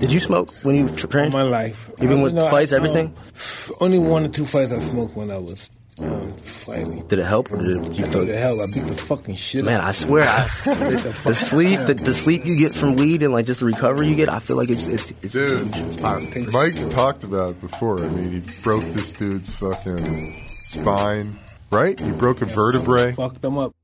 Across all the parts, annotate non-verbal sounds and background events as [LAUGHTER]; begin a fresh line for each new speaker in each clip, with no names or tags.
Did you smoke when you tra-
All
trained?
my life.
Even
I-
with
no, I-
fights, everything?
um, only one or two fights I smoked when I was um, fighting.
Did it help, or did it, you
What
feel?
the hell? I beat the fucking shit
Man, I swear, I, [LAUGHS] the sleep, the, the sleep you get from weed, and like just the recovery you get, I feel like it's it's it's,
Dude.
it's powerful.
Mike's talked about it before. I mean, he broke this dude's fucking spine, right? He broke a vertebrae.
Fucked them up.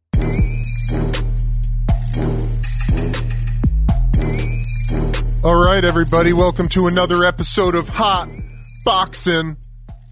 All right, everybody, welcome to another episode of Hot Boxing.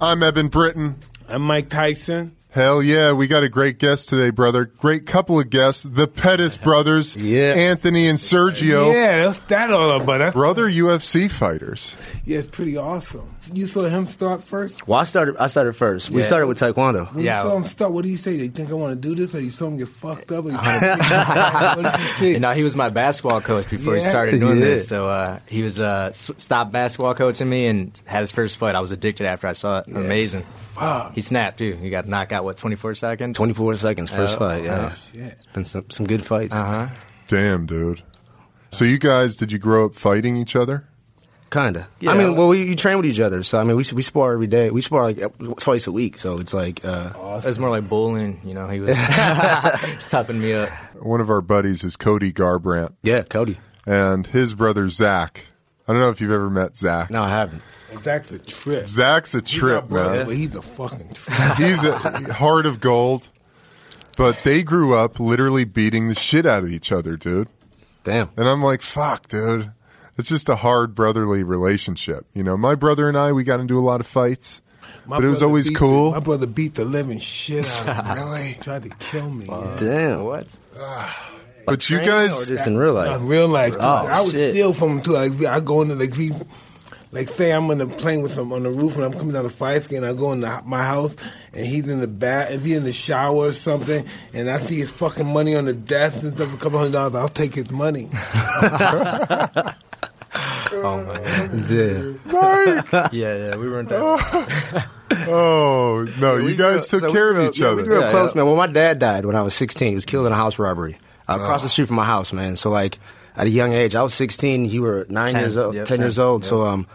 I'm Eben Britton.
I'm Mike Tyson.
Hell yeah, we got a great guest today, brother. Great couple of guests, the Pettis brothers,
Yeah.
Anthony and Sergio,
Yeah, that's that all about. That's,
brother UFC fighters.
yeah, it's pretty awesome. You saw him start first.
Well, I started. I started first. We started with Taekwondo.
When
Yeah.
you saw him start, what do you say? Do you think I want to do this, or you saw him get fucked up? Or you [LAUGHS] what did you say?
You know, he was my basketball coach before he
Yeah.
started doing
Yeah.
this. So uh, he was uh, s- stopped basketball coaching me and had his first fight. I was addicted after I saw it. Amazing. Fuck. He snapped too. He got knocked out what 24 seconds.
Twenty four seconds, first
Oh,
fight. Yeah,
Shit.
been some some good fights.
Uh huh.
Damn, dude. So you guys, did you grow up fighting each other?
Kinda.
Yeah.
I mean, well, we you train with each other, so I mean, we we spar every day. We spar like twice a week, so it's like. uh
It was more like bullying. You know, he was he's [LAUGHS] [LAUGHS] toughening me up.
One of our buddies is Cody Garbrandt,
Yeah, Cody.
and his brother Zach. I don't know if you've ever met Zach.
No, I haven't.
That's a trip.
Zach's a trip,
our brother,
man.
But he's a fucking trip. [LAUGHS]
He's a heart of gold. But they grew up literally beating the shit out of each other, dude.
Damn.
And I'm like, fuck, dude. It's just a hard brotherly relationship. You know, my brother and I, we got into a lot of fights,
My
but it was always cool.
The, my brother beat the living shit out of me. [LAUGHS]
Really?
Tried to kill me. yeah.
Damn.
What? Ah.
But you guys,
or just in real
Like
life.
real life.
Oh,
I would
shit.
steal from him too. Like I go into like he, like say I'm on the plane with him on the roof and I'm coming down the fire escape and I go in the, my house and he's in the bath. If he's in the shower or something and I see his fucking money on the desk and stuff, a couple hundred dollars, I'll take his money. [LAUGHS] [LAUGHS]
Oh my god. [LAUGHS]
Yeah. [LAUGHS]
Yeah, yeah. We weren't that. [LAUGHS]
oh no, you guys
grew
took
so
care
we
of each
yeah,
other.
We grew up
Yeah,
close,
yeah.
man. Well, my dad died when I was 16. He was killed in a house robbery uh, across the street from my house, man. So like at a young age, I was 16. You were nine
10,
years old,
yep,
10, years
10,
old. So um,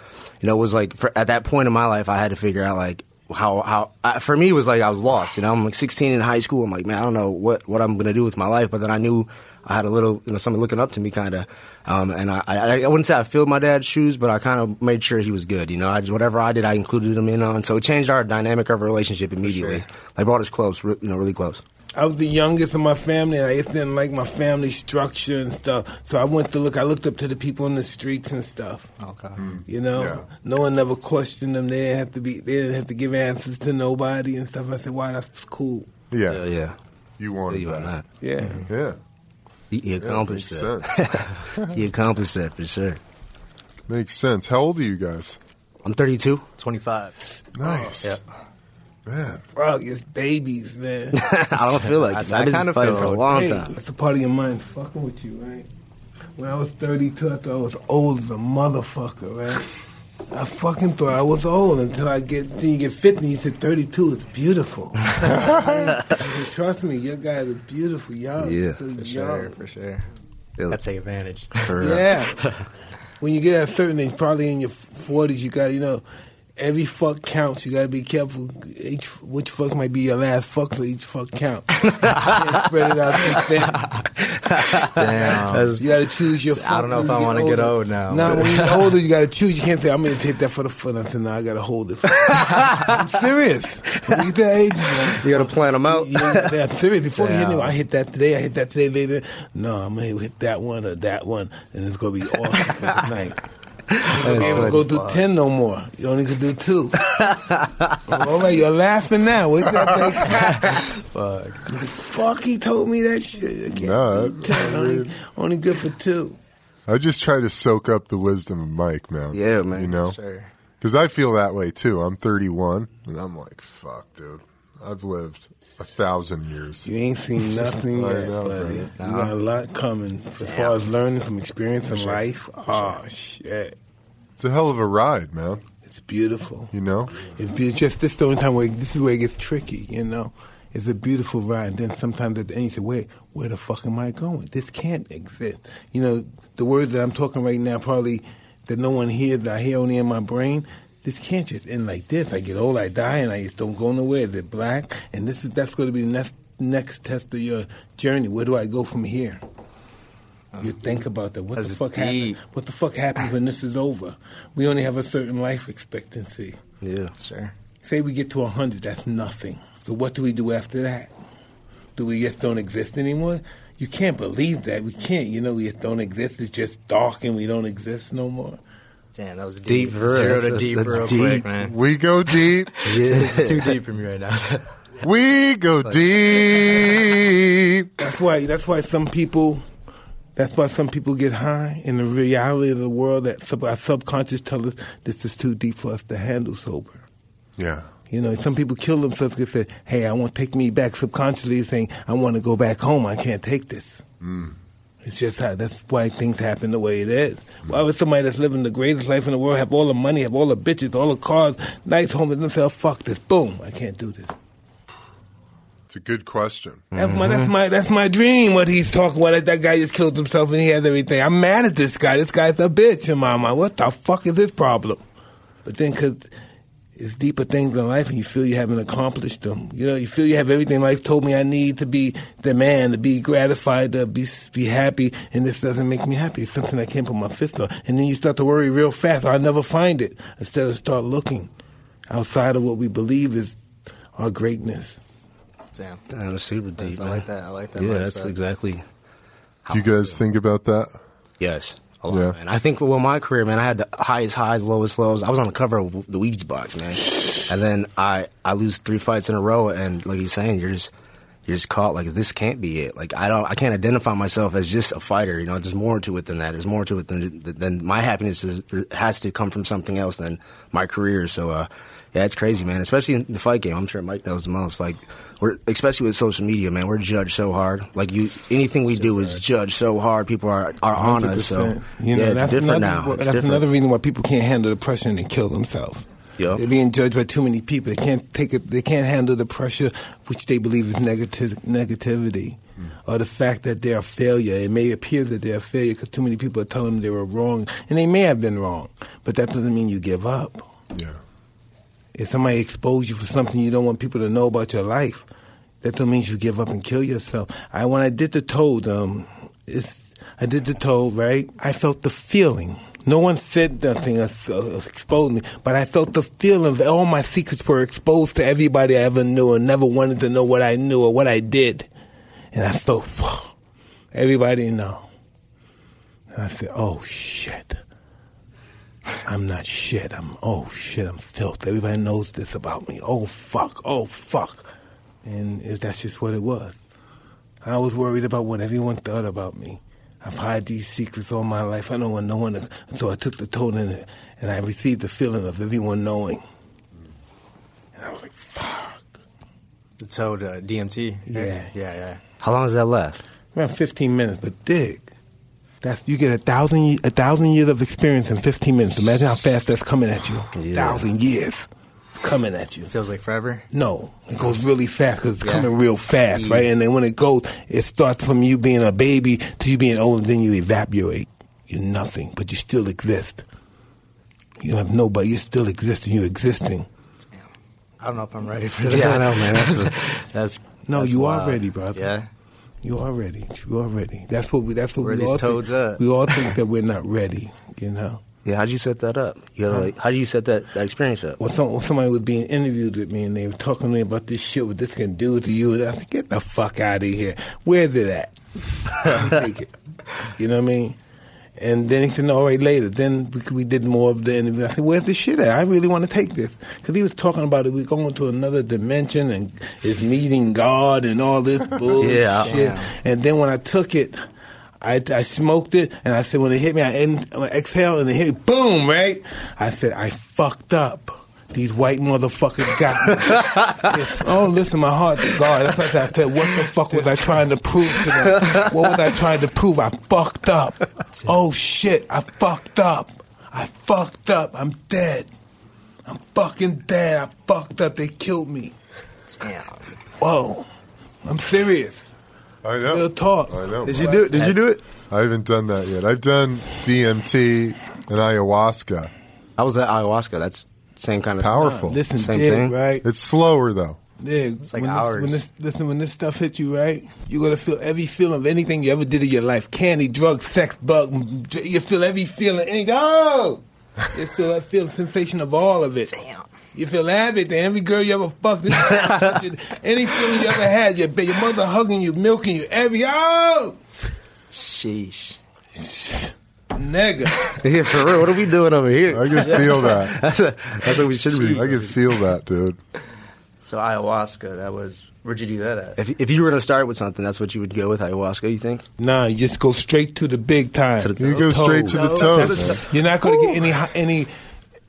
you know, it was like for, at that point in my life, I had to figure out like how how uh, for me it was like I was lost. You know, I'm like 16 in high school. I'm like, man, I don't know what what I'm gonna do with my life. But then I knew. I had a little, you know, somebody looking up to me, kind of, um, and I, I, I wouldn't say I filled my dad's shoes, but I kind of made sure he was good. You know, I just, whatever I did, I included him in on. So it changed our dynamic of our relationship immediately. Like brought us close, re- you know, really close.
I was the youngest in my family, and I just didn't like my family structure and stuff. So I went to look. I looked up to the people in the streets and stuff.
Okay.
You know,
Yeah.
no one never questioned them. They didn't have to be. They didn't have to give answers to nobody and stuff. I said, "Wow, that's cool."
Yeah,
Yeah, yeah.
you wanted
You on
that.
that.
Yeah.
Yeah,
He, he
yeah
accomplished
makes
that.
sense. [LAUGHS]
he accomplished that for sure.
makes sense. How old are you guys?
I'm 32.
25.
Nice,
Yep.
man.
Fuck, it's babies, man. [LAUGHS]
I don't feel like
I-
it.
I
I've been
kinda
fighting
feel
for a long
hey,
time.
It's a part of your mind fucking with you, right? When I was 32, I thought I was old as a motherfucker, right? I fucking thought I was old until I get, until you get 50 and you said 32, it's beautiful. [LAUGHS] Said, Trust me, your guys are beautiful, young.
Yeah,
so
For
young.
sure. For sure.
Yeah.
I take advantage.
For. [LAUGHS]
Yeah. [LAUGHS] when you get at a certain age, probably in your forties, you got to you know, every fuck counts. You got to be careful. Each which fuck might be your last fuck, so each fuck counts. [LAUGHS] you can't spread it out too thin.
Damn.
You got to choose your.
I don't know if I wanna get old now.
No, when you're [LAUGHS] older, you got to choose. You can't say I'm going to take that for the fun. I said no, I got to hold it. [LAUGHS] I'm serious. When you get that age, man.
You got to plan them out.
Yeah, yeah, I'm serious. Before you hit me, I hit that today. I hit that today later. No, I'm gonna hit that one or that one, and it's gonna be awesome for the night. You don't even go do ten no more. You only can do two. All right, you're laughing now. What's that thing?
Fuck.
Fuck, he told me that shit. I can't
No,
10. Only, only good for two.
I just try to soak up the wisdom of Mike, man.
Yeah, man.
You know,
Sure.
because I feel that way too. I'm 31, and I'm like, fuck, dude. I've lived a thousand years.
You ain't seen [LAUGHS] nothing yet,
know,
buddy.
man.
You got a lot coming as far as learning from experience in life. Oh shit,
It's a hell of a ride, man.
it's beautiful.
You know,
It's be- just this is the only time where this is where it gets tricky, you know. It's a beautiful ride. And then sometimes at the end you say, where, where the fuck am I going? This can't exist. You know, the words that I'm talking right now probably that no one hears, that I hear only in my brain. This can't just end like this. I get old, I die, and I just don't go nowhere. Is it black? And this is that's going to be the next next test of your journey. Where do I go from here? You uh-huh. think about that. What the fuck
deep.
happens? What the fuck happens when this is over? We only have a certain life expectancy.
Yeah.
Sure.
Say we get to 100, that's nothing. So what do we do after that? Do we just don't exist anymore? You can't believe that. We can't. You know, we just don't exist. It's just dark and we don't exist no more.
Damn, that was
Deep
deep. Zero
That's-
to deep
that's
real
deep.
quick, man.
We go deep. [LAUGHS]
It's too deep for me right now.
We go deep.
That's why. That's why some people. That's why some people get high. In the reality of the world, that sub, our subconscious tells us this is too deep for us to handle sober.
Yeah.
You know, some people kill themselves because they say, "Hey, I want to take me back." Subconsciously saying, "I want to go back home. I can't take this." Mm. It's just how. That's why things happen the way it is. Why would somebody that's living the greatest life in the world have all the money, have all the bitches, all the cars, nice homes, and themselves? Oh, fuck this. Boom. I can't do this.
It's a good question.
That's my that's my that's my dream. What he's talking about. That guy just killed himself and he has everything. I'm mad at this guy. This guy's a bitch in my mind. What the fuck is this problem? But then, cause it's deeper things in life, and you feel you haven't accomplished them. You know, you feel you have everything life told me I need to be the man, to be gratified, to be be happy, and this doesn't make me happy. It's something I can't put my fist on. And then you start to worry real fast. I'll never find it. Instead of start looking outside of what we believe is our greatness.
Damn.
Damn, that's super deep.
That's- I like that. I like that.
Yeah, that's
mindset.
exactly. how
You
I
guys
feel.
think about that?
Yes. A lot,
Yeah.
man. I think with my career, man, I had the highest highs, lowest lows. I was on the cover of the Wheaties box, man. And then I, I lose three fights in a row, and like he's saying, you're just you're just caught like this can't be it. Like I don't, I can't identify myself as just a fighter. You know, there's more to it than that. There's more to it than than my happiness is, has to come from something else than my career. So, uh, yeah, it's crazy, man. Especially in the fight game. I'm sure Mike knows the most. Like we're especially with social media, man. We're judged so hard. Like you, anything we do is judged so hard. People are are on us. So
you know,
yeah, it's
that's
different
another,
now. It's
that's
different.
another reason why people can't handle the pressure and they kill themselves.
Yup.
They're being judged by too many people. They can't take it. They can't handle the pressure, which they believe is negative negativity, hmm. or the fact that they're a failure. It may appear that they're a failure because too many people are telling them they were wrong, and they may have been wrong. But that doesn't mean you give up.
Yeah.
If somebody exposed you for something you don't want people to know about your life, that don't mean you give up and kill yourself. I when I did the toad, um, I did the toad, right? I felt the feeling. No one said nothing, exposed me, but I felt the feeling of all my secrets were exposed to everybody I ever knew and never wanted to know what I knew or what I did. And I felt, everybody know. And I said, oh shit. I'm not shit. I'm oh shit. I'm filth. Everybody knows this about me. Oh fuck. Oh fuck. And if that's just what it was. I was worried about what everyone thought about me. I've had these secrets all my life. I don't want no one to. So I took the toad in it, and I received the feeling of everyone knowing. And I was like, fuck.
The toad uh, DMT.
Yeah.
Yeah, yeah.
How long does that last?
Around 15 minutes, but dig. That's you get a thousand a thousand years of experience in 15 minutes. Imagine how fast that's coming at you.
Yeah.
Thousand years coming at you.
Feels like forever.
No, it goes really fast because it's
Yeah.
coming real fast,
Yeah.
right? And then when it goes, it starts from you being a baby to you being old, and then you evaporate. You're nothing, but you still exist. You have nobody. You're still existing. You're existing.
I don't know if I'm ready for that.
Yeah, I know, man. That's [LAUGHS]
that's
No,
that's
you are ready, brother.
Yeah.
You are ready. You are ready. That's what we. That's what
Where
we all
toads
think.
at?
We all think that we're not ready. You know.
yeah. How'd you set that up? You gotta like, how do you set that, that experience up?
Well, some, somebody was being interviewed with me and they were talking to me about this shit, what this can do to you, and I said, get the fuck out of here. Where's it at? [LAUGHS] You know what I mean? And then he said, no, all right, later. Then we, we did more of the interview. I said, where's the shit at? I really want to take this. Because he was talking about it. We're going to another dimension and it's meeting God and all this [LAUGHS] bullshit.
Yeah.
And then when I took it, I, I smoked it, and I said, when it hit me, I, I exhaled, and it hit me, boom, right? I said, I fucked up. These white motherfuckers got me. [LAUGHS] Oh, listen, my heart to God. That's what I said. What the fuck was I trying to prove to them? What was I trying to prove? I fucked up. Oh, shit. I fucked up. I fucked up. I'm dead. I'm fucking dead. I fucked up. They killed me.
Damn.
Whoa. I'm serious.
I know.
Real talk.
I know.
Did you do it? Did you do it?
I haven't done that yet. I've done DMT And ayahuasca.
I was at ayahuasca. That's same kind of
Powerful.
Listen,
Same
dig,
thing?
right?
It's slower though.
Dig.
like
when this,
hours.
when this, listen, when this stuff hits you, right? You're gonna feel every feeling of anything you ever did in your life: candy, drugs, sex, bug. You feel every feeling. Any oh, you feel that feel sensation of all of it.
Damn.
You feel everything. Every girl you ever fucked, any feeling you ever had. Your your mother hugging you, milking you. Every oh,
Sheesh.
nigga. [LAUGHS]
Yeah, for real. What are we doing over here?
I can feel that. [LAUGHS]
That's, a, that's what we should be.
I can feel that, dude.
So ayahuasca, that was where'd you do that at?
If, if you were going to start with something, that's what you would go with ayahuasca. You think?
Nah, you just go straight to the big time.
To the
You go straight to the toes. man.
You're not going to get any any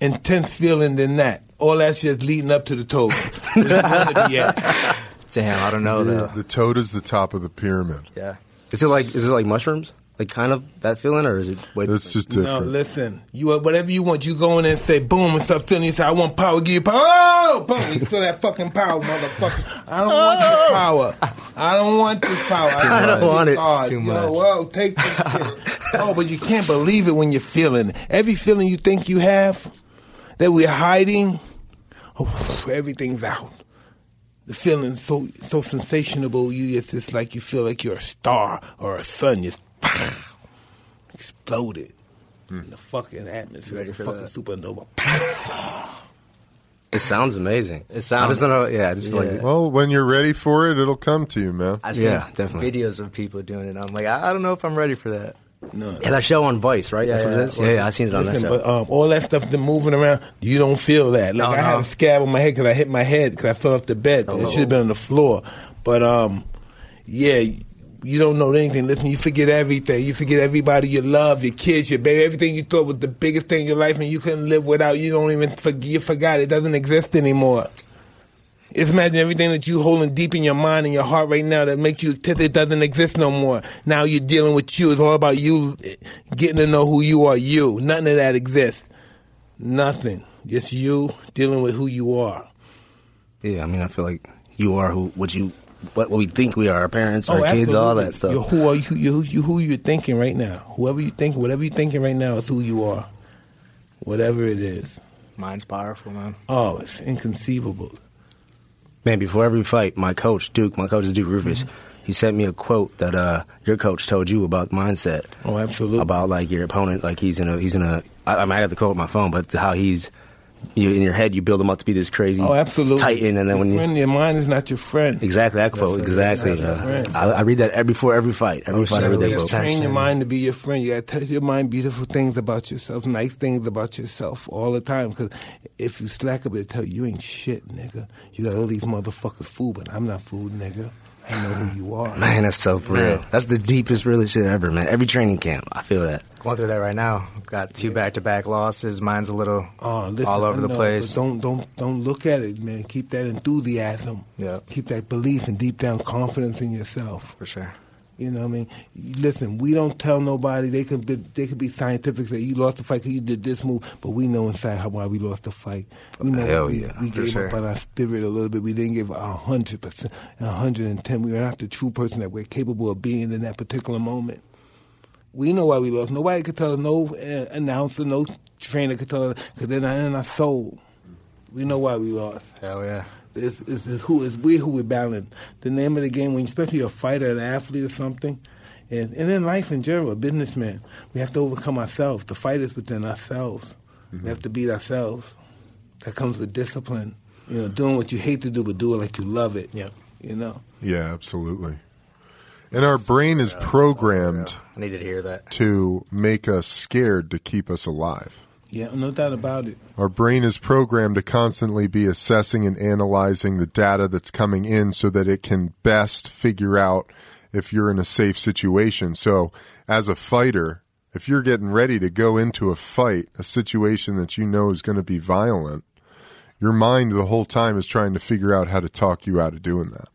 intense feeling than that. All that's just leading up to the toes. Where you wanna be at.
Damn, I don't know though.
The toad is the top of the pyramid.
Yeah.
Is it like is it like mushrooms? Like kind of that feeling, or is it? Way
It's just different.
No,
different.
listen. You uh, whatever you want. You go in and say boom and stuff. feeling. You say I want power. Give you power. Oh, boom! You feel that fucking power, motherfucker. I don't want this oh. power. I don't want this power.
I don't
this
want it.
It's too
Yo,
much.
Whoa, take this shit. [LAUGHS] Oh, but you can't believe it when you're feeling. Every feeling you think you have that we're hiding, oh, everything's out. The feeling so so sensational. You it's just like you feel like you're a star or a sun. Just exploded in the fucking atmosphere, like a
for
fucking
that?
supernova.
It sounds amazing.
It sounds-
I just don't know. Yeah, I just feel
Yeah.
like
Well, when you're ready for it, it'll come to you, man.
I seen
Yeah, definitely.
videos of people doing it. I'm like, I, I don't know if I'm ready for that.
No.
yeah, that show on Vice, right?
Yeah,
That's what
yeah.
it is. Yeah, yeah, I seen it on
Listen,
that show.
but um, all that stuff that's moving around, you don't feel that. Like
No,
I had a scab on my head because I hit my head because I fell off the bed.
Oh.
It should have been on the floor. But um, yeah, you don't know anything. Listen, you forget everything. You forget everybody you love, your kids, your baby, everything you thought was the biggest thing in your life, and you couldn't live without. You don't even forget. You forgot it doesn't exist anymore. Just imagine everything that you holding deep in your mind and your heart right now that makes you it doesn't exist no more. Now you're dealing with you. It's all about you eh, getting to know who you are. You. Nothing of that exists. Nothing. Just you dealing with who you are.
yeah, I mean, I feel like you are who what you what, what we think we are. Our parents, our
Oh,
kids, all that stuff.
You're who are you? You, you who you're thinking right now. Whoever you think, whatever you're thinking right now is who you are. Whatever it is.
Mine's powerful, man.
Oh, it's inconceivable.
Man, before every fight, my coach Duke, my coach is Duke Roufus.
Mm-hmm.
He sent me a quote that uh, your coach told you about mindset.
Oh, absolutely.
About like your opponent, like he's in a he's in a. I, I mean, I got the quote on my phone, but how he's you in your head, you build him up to be this crazy
Oh, absolutely.
titan, and then
your
when you
your mind is not your friend.
exactly that quote,
what it is.
exactly. Uh. I, I read that every before every fight. Every
Oh,
fight, I
shit,
read that
You
quote.
gotta train your mind to be your friend. You got to tell your mind beautiful things about yourself, nice things about yourself all the time. Because if you slack up, it tell you you ain't shit, nigga. You got all these motherfuckers food, but I'm not food, nigga. I know who you are. [LAUGHS]
Man, that's so real. That's the deepest, realest shit ever, man. Every training camp, I feel that.
Going through that right now. Got two back to back losses. Mine's a little
Oh, listen,
all over
I
the place.
Don't don't don't look at it, man. Keep that enthusiasm.
Yeah.
Keep that belief and deep down confidence in yourself.
For sure.
You know what I mean? Listen, we don't tell nobody. They could be they could be scientific say you lost the fight because you did this move, but we know inside how why we lost the fight. We know
Hell
we,
yeah,
we gave
sure.
up on our spirit a little bit. We didn't give a hundred percent, hundred and ten. We were not the true person that we're capable of being in that particular moment. We know why we lost. Nobody could tell us. No uh, announcer, no trainer could tell us because they're not in our soul. We know why we lost.
Hell yeah.
It's, it's, it's who it's we who we're battling. The name of the game, when especially a fighter, an athlete, or something, and and in life in general, a businessman, we have to overcome ourselves. The fight is within ourselves. Mm-hmm. We have to beat ourselves. That comes with discipline. You know, doing what you hate to do, but do it like you love it.
Yeah.
You know.
Yeah, absolutely. And our brain is programmed
I needed to hear that.
to make us scared to keep us alive.
Yeah, no doubt about it.
Our brain is programmed to constantly be assessing and analyzing the data that's coming in so that it can best figure out if you're in a safe situation. So, as a fighter, if you're getting ready to go into a fight, a situation that you know is going to be violent, your mind the whole time is trying to figure out how to talk you out of doing that.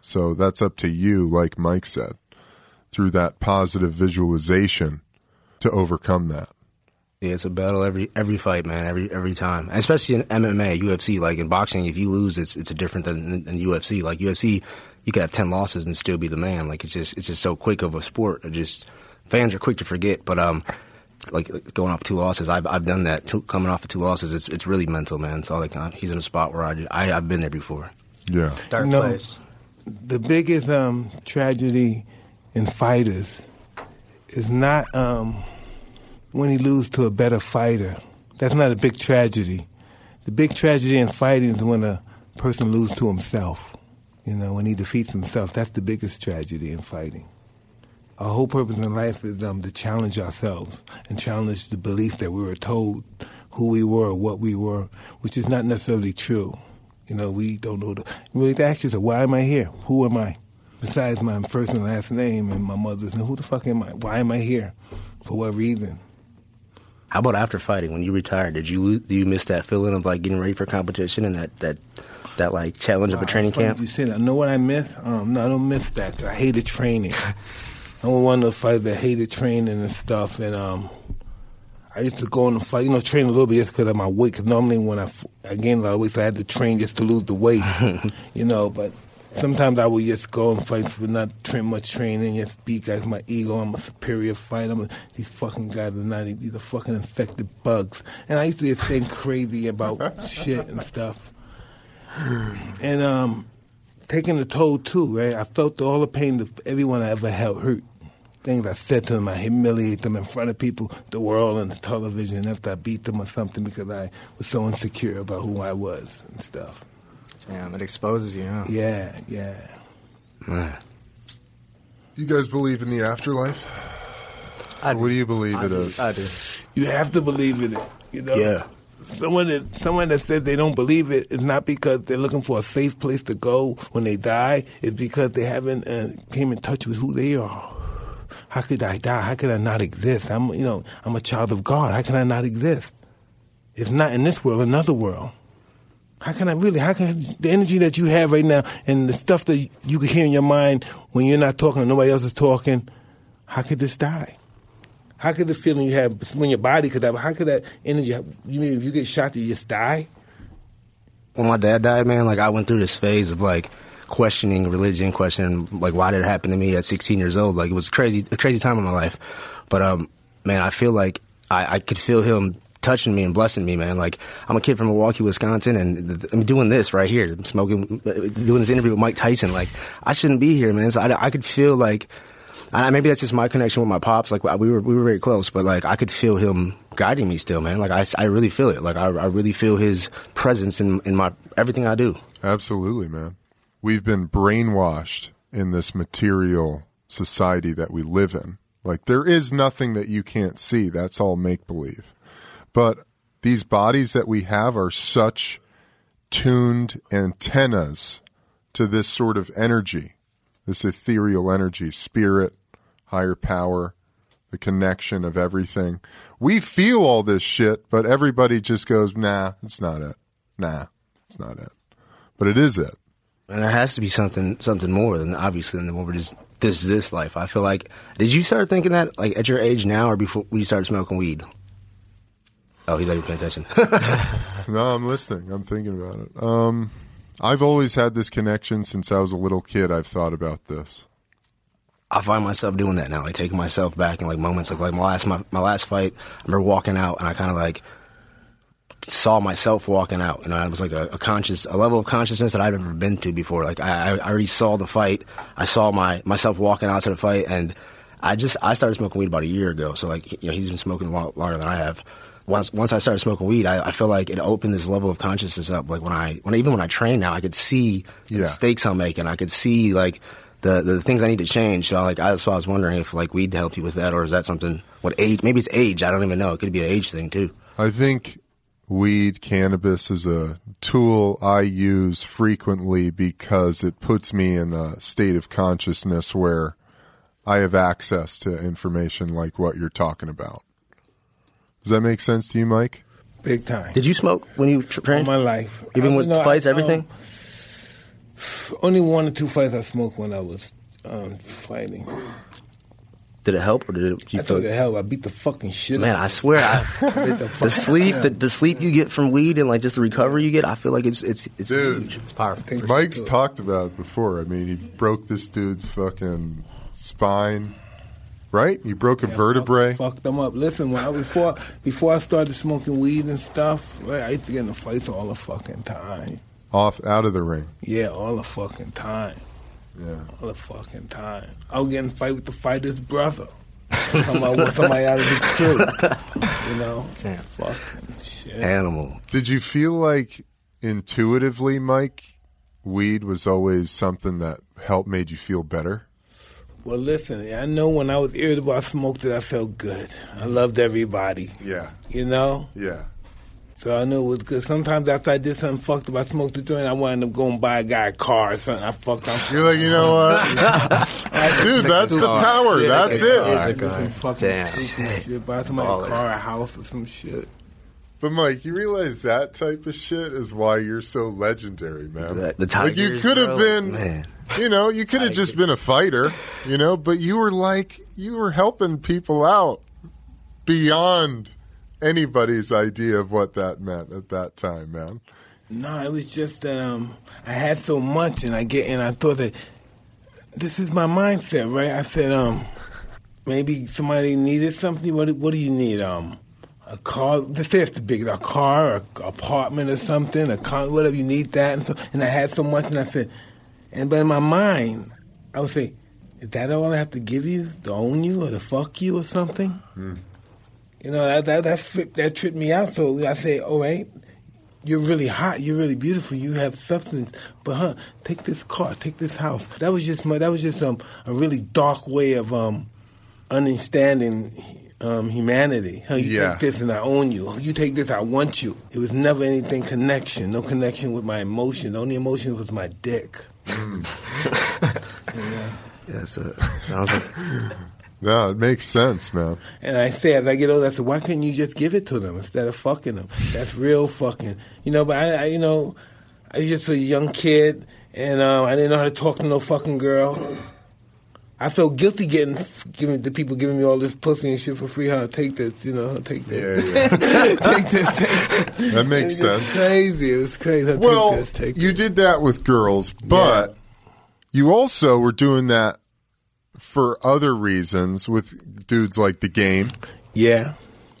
So, that's up to you, like Mike said, through that positive visualization to overcome that.
Yeah, it's a battle every every fight, man. Every every time, And especially in MMA, UFC. Like in boxing, if you lose, it's it's a different than in UFC. Like UFC, you could have ten losses and still be the man. Like it's just it's just so quick of a sport. It just fans are quick to forget. But um, like going off two losses. I've I've done that. Two, coming off of two losses, it's it's really mental, man. So like uh, he's in a spot where I, I I've been there before.
Yeah.
Dark
No.
place.
the biggest um, tragedy in fighters is not um, when he loses to a better fighter. That's not a big tragedy. The big tragedy in fighting is when a person loses to himself. You know, when he defeats himself. That's the biggest tragedy in fighting. Our whole purpose in life is um, to challenge ourselves and challenge the belief that we were told who we were, what we were, which is not necessarily true. You know, we don't know the. Really ask yourself, why am I here? Who am I? Besides my first and last name and my mother's name, who the fuck am I? Why am I here? For what reason?
How about after fighting when you retired? Did you do you miss that feeling of like getting ready for competition and that that that like challenge of a training camp?
You say that. Know what I miss? Um, no, I don't miss that. 'cause I hated training. [LAUGHS] I was one of those fighters that hated training and stuff. And um, I used to go in the fight, you know, train a little bit just because of my weight. Because normally when I gained a lot of weight, so I had to train just to lose the weight, [LAUGHS] you know. But sometimes I would just go and fight for not train much training, just speak as my ego. I'm a superior fighter. I'm a, these fucking guys are not. These are fucking infected bugs. And I used to just think crazy about [LAUGHS] shit and stuff and um, taking the toad too, right? I felt all the pain of everyone I ever held hurt. Things I said to them, I humiliate them in front of people, the world, and the television after I beat them or something because I was so insecure about who I was and stuff.
Damn, it exposes you, huh?
Yeah, yeah.
Man.
You guys believe in the afterlife?
I
What do you believe it is?
I do.
You have to believe in it. You know.
Yeah.
Someone that someone that says they don't believe it is not because they're looking for a safe place to go when they die. It's because they haven't uh, came in touch with who they are. How could I die? How could I not exist? I'm you know I'm a child of God. How can I not exist? If not in this world, another world. How can I really? How can the energy that you have right now and the stuff that you can hear in your mind when you're not talking and nobody else is talking? How could this die? How could the feeling you have when your body could have? How could that energy? You mean if you get shot, you just die?
when my dad died, man, like I went through this phase of like questioning religion, questioning like why did it happen to me at 16 years old? Like it was crazy, a crazy time in my life. But um, man, I feel like I, I could feel him touching me and blessing me, man. Like I'm a kid from Milwaukee, Wisconsin, and th- I'm doing this right here, I'm smoking, uh, doing this interview with Mike Tyson. Like I shouldn't be here, man. So I, I could feel like. I, maybe that's just my connection with my pops. Like we were, we were very close, but like I could feel him guiding me still, man. Like I, I really feel it. Like I, I really feel his presence in, in my everything I do.
Absolutely, man. We've been brainwashed in this material society that we live in. Like, there is nothing that you can't see. That's all make believe. But these bodies that we have are such tuned antennas to this sort of energy, this ethereal energy, spirit, higher power, the connection of everything. We feel all this shit, but everybody just goes, nah, it's not it. Nah, it's not it. But it is it.
And there has to be something something more than obviously than what just this this life. I feel like did you start thinking that like at your age now or before we started smoking weed? Oh, he's not even paying attention. [LAUGHS]
No, I'm listening. I'm thinking about it. Um, I've always had this connection since I was a little kid. I've thought about this.
I find myself doing that now, like taking myself back in like moments like like my last my, my last fight. I remember walking out and I kind of like saw myself walking out, and I was like a, a conscious, a level of consciousness that I've never been to before. Like I, I already saw the fight. I saw my myself walking out to the fight, and I just I started smoking weed about a year ago. So like you know he's been smoking a lot longer than I have. Once once I started smoking weed, I, I feel like it opened this level of consciousness up. Like when I when even when I train now, I could see the
Yeah.
mistakes I'm making. I could see like the the things I need to change. So like I, so I was wondering if like weed helped you with that, or is that something? What age? Maybe it's age. I don't even know. It could be an age thing too.
I think weed, cannabis is a tool I use frequently because it puts me in a state of consciousness where I have access to information like what you're talking about. Does that make sense to you, Mike?
Big time.
Did you smoke when you tra-
All
trained?
my life.
Even
I-
with
no, I-
fights,
um,
everything.
only one or two fights I smoked when I was um, fighting.
Did it help, or did it? You
I
feel,
thought the hell I beat the fucking shit.
man,
out
I swear, I, [LAUGHS]
it.
the sleep, the, the sleep you get from weed, and like just the recovery you get, I feel like it's it's it's
Dude.
huge.
It's powerful.
Mike's
Good.
talked about it before. I mean, he broke this dude's fucking spine. Right? You broke a vertebrae.
Fucked them up. Listen, when I, before before I started smoking weed and stuff, right, I used to get in fights all the fucking time.
Off out of the ring.
Yeah, all the fucking time.
Yeah.
All the fucking time. I was getting in a fight with the fighter's brother. Somebody want somebody out of the crew. You know?
Damn.
Fucking shit.
Animal.
Did you feel like intuitively, Mike, weed was always something that helped made you feel better?
Well, listen, I know when I was irritable, I smoked it, I felt good. I loved everybody.
Yeah.
You know?
Yeah.
So I knew it was good. Sometimes after I did something fucked up, I smoked the joint, I wanted to go and buy a guy a car or something. I fucked up.
You're like, you know what? [LAUGHS] Dude, that's the power. That's
Here's a
it.
car.
Some fucking
Damn.
stupid shit. Buy somebody
Baller.
a car, a house, or some shit.
But Mike, you realize that type of shit is why you're so legendary, man.
The- the
like you could have been,
Man.
you know, you could have just been a fighter, you know, but you were like you were helping people out beyond anybody's idea of what that meant at that time, man.
No, it was just that um, I had so much, and I get, and I thought that this is my mindset, right? I said, um, maybe somebody needed something. What, what do you need? Um, a car. Let's say it's the big, a car, or apartment, or something, a con, whatever you need that. And, so, and I had so much, and I said, and but in my mind, I would say, is that all I have to give you to own you or to fuck you or something? You know, that that that, flip, that tripped me out. So I say, all right, you're really hot, you're really beautiful, you have substance, but huh, take this car, take this house. That was just my, that was just um a really dark way of um understanding um humanity. Huh, you
Yeah.
take this and I own you. You take this, I want you. It was never anything connection, no connection with my emotion. The only emotion was my dick. [LAUGHS]
Yeah, so sounds like [LAUGHS]
No, it makes sense, man.
And I say, as I get older, I said, why couldn't you just give it to them instead of fucking them? That's real fucking. You know, but I, I you know, I was just a young kid, and um, I didn't know how to talk to no fucking girl. I felt guilty getting giving the people giving me all this pussy and shit for free. How huh? Take this, you know, take this,
Yeah, yeah. [LAUGHS]
take this, take this.
That makes
It was
sense.
Crazy, it was crazy. Huh?
Well,
take this, take
you
this.
did that with girls, but you also were doing that for other reasons with dudes like the game,
Yeah,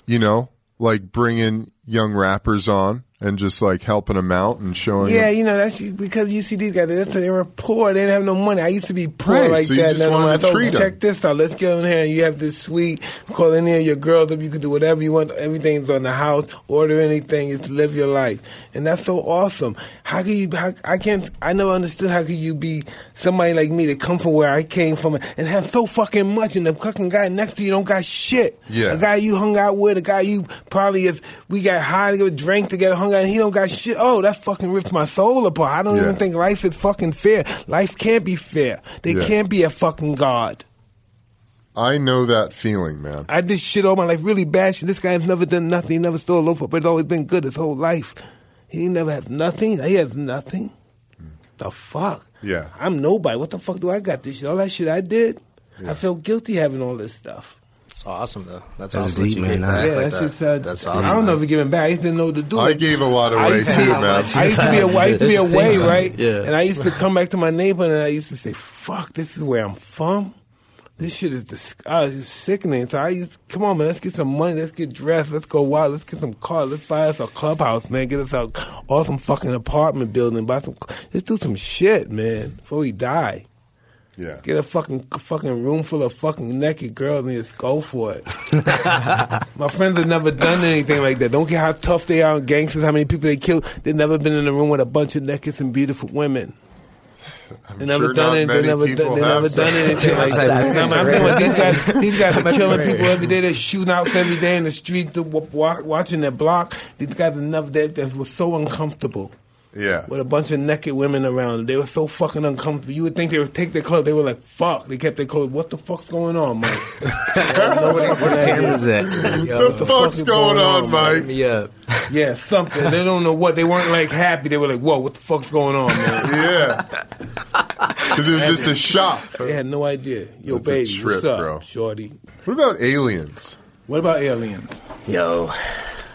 you know, like bringing young rappers on and just like helping them out and showing
Yeah,
them.
you know that's because you see these guys. That's, they were poor. They didn't have no money. I used to be poor
Right,
like
so you
that.
just wanted
I thought, oh,
treat 'em.
check this out. Let's get in here. You have this suite. Call any of your girls up. You can do whatever you want. Everything's on the house. Order anything. It's live your life, and that's so awesome. How can you? How, I can't. I never understood how could you be somebody like me to come from where I came from and have so fucking much, and the fucking guy next to you don't got shit.
Yeah.
the guy you hung out with, the guy you probably is. We got high together, drank together, hung and he don't got shit. Oh, that fucking rips my soul apart. I don't
Yeah.
even think life is fucking fair. Life can't be fair. There
Yeah.
can't be a fucking God.
I know that feeling, man.
I did shit all my life, really bad shit. This guy has never done nothing. He never stole a loaf, but it's always been good his whole life. He never has nothing. He has nothing. The fuck?
Yeah.
I'm nobody. What the fuck do I got this shit? All that shit I did? I felt guilty having all this stuff.
It's awesome though. That's,
That's
awesome.
deep,
you
man. Nah.
yeah,
like
that's
that.
just uh,
That's
I don't know
man.
if giving back. I didn't know what to do.
I gave a lot
I
away too, man.
I used to be a, [LAUGHS] I used to be away, right?
Yeah.
And I used to come back to my neighbor and I used to say, "Fuck, this is where I'm from. This shit is dis- uh, it's sickening." So I used, to, come on, man, let's get some money, let's get dressed, let's go wild, let's get some cars, let's buy us a clubhouse, man, get us a awesome fucking apartment building, buy some, let's do some shit, man, before we die.
Yeah.
Get a fucking fucking room full of fucking naked girls and just go for it. [LAUGHS] My friends have never done anything like that. Don't care how tough they are, gangsters, how many people they killed. They've never been in a room with a bunch of naked and beautiful women. They never
sure
done
not
it. They
many
never
people
done. They
have
never done
that.
anything like that.
That's
I'm
rare.
saying, these guys, these guys [LAUGHS] are killing
rare.
people every day. They're shooting outs every day in the street, to wa- wa- watching their block. These guys are never. That that was so uncomfortable
Yeah.
with a bunch of naked women around. They were so fucking uncomfortable. You would think they would take their clothes. They were like, "Fuck!" They kept their clothes. What the fuck's going on, Mike? [LAUGHS] what fucking idea.
cameras at.
Yo,
the fuck's
is
going
going
on,
on,
Mike?
me up. [LAUGHS]
Yeah, something. They don't know what. They weren't like happy. They were like, "Whoa, what the fuck's going on, man?" [LAUGHS]
Yeah. Because it was just a shock.
They had no idea. Yo,
That's a
baby,
trip,
what's up,
bro.
shorty?
What about aliens?
What about aliens?
Yo,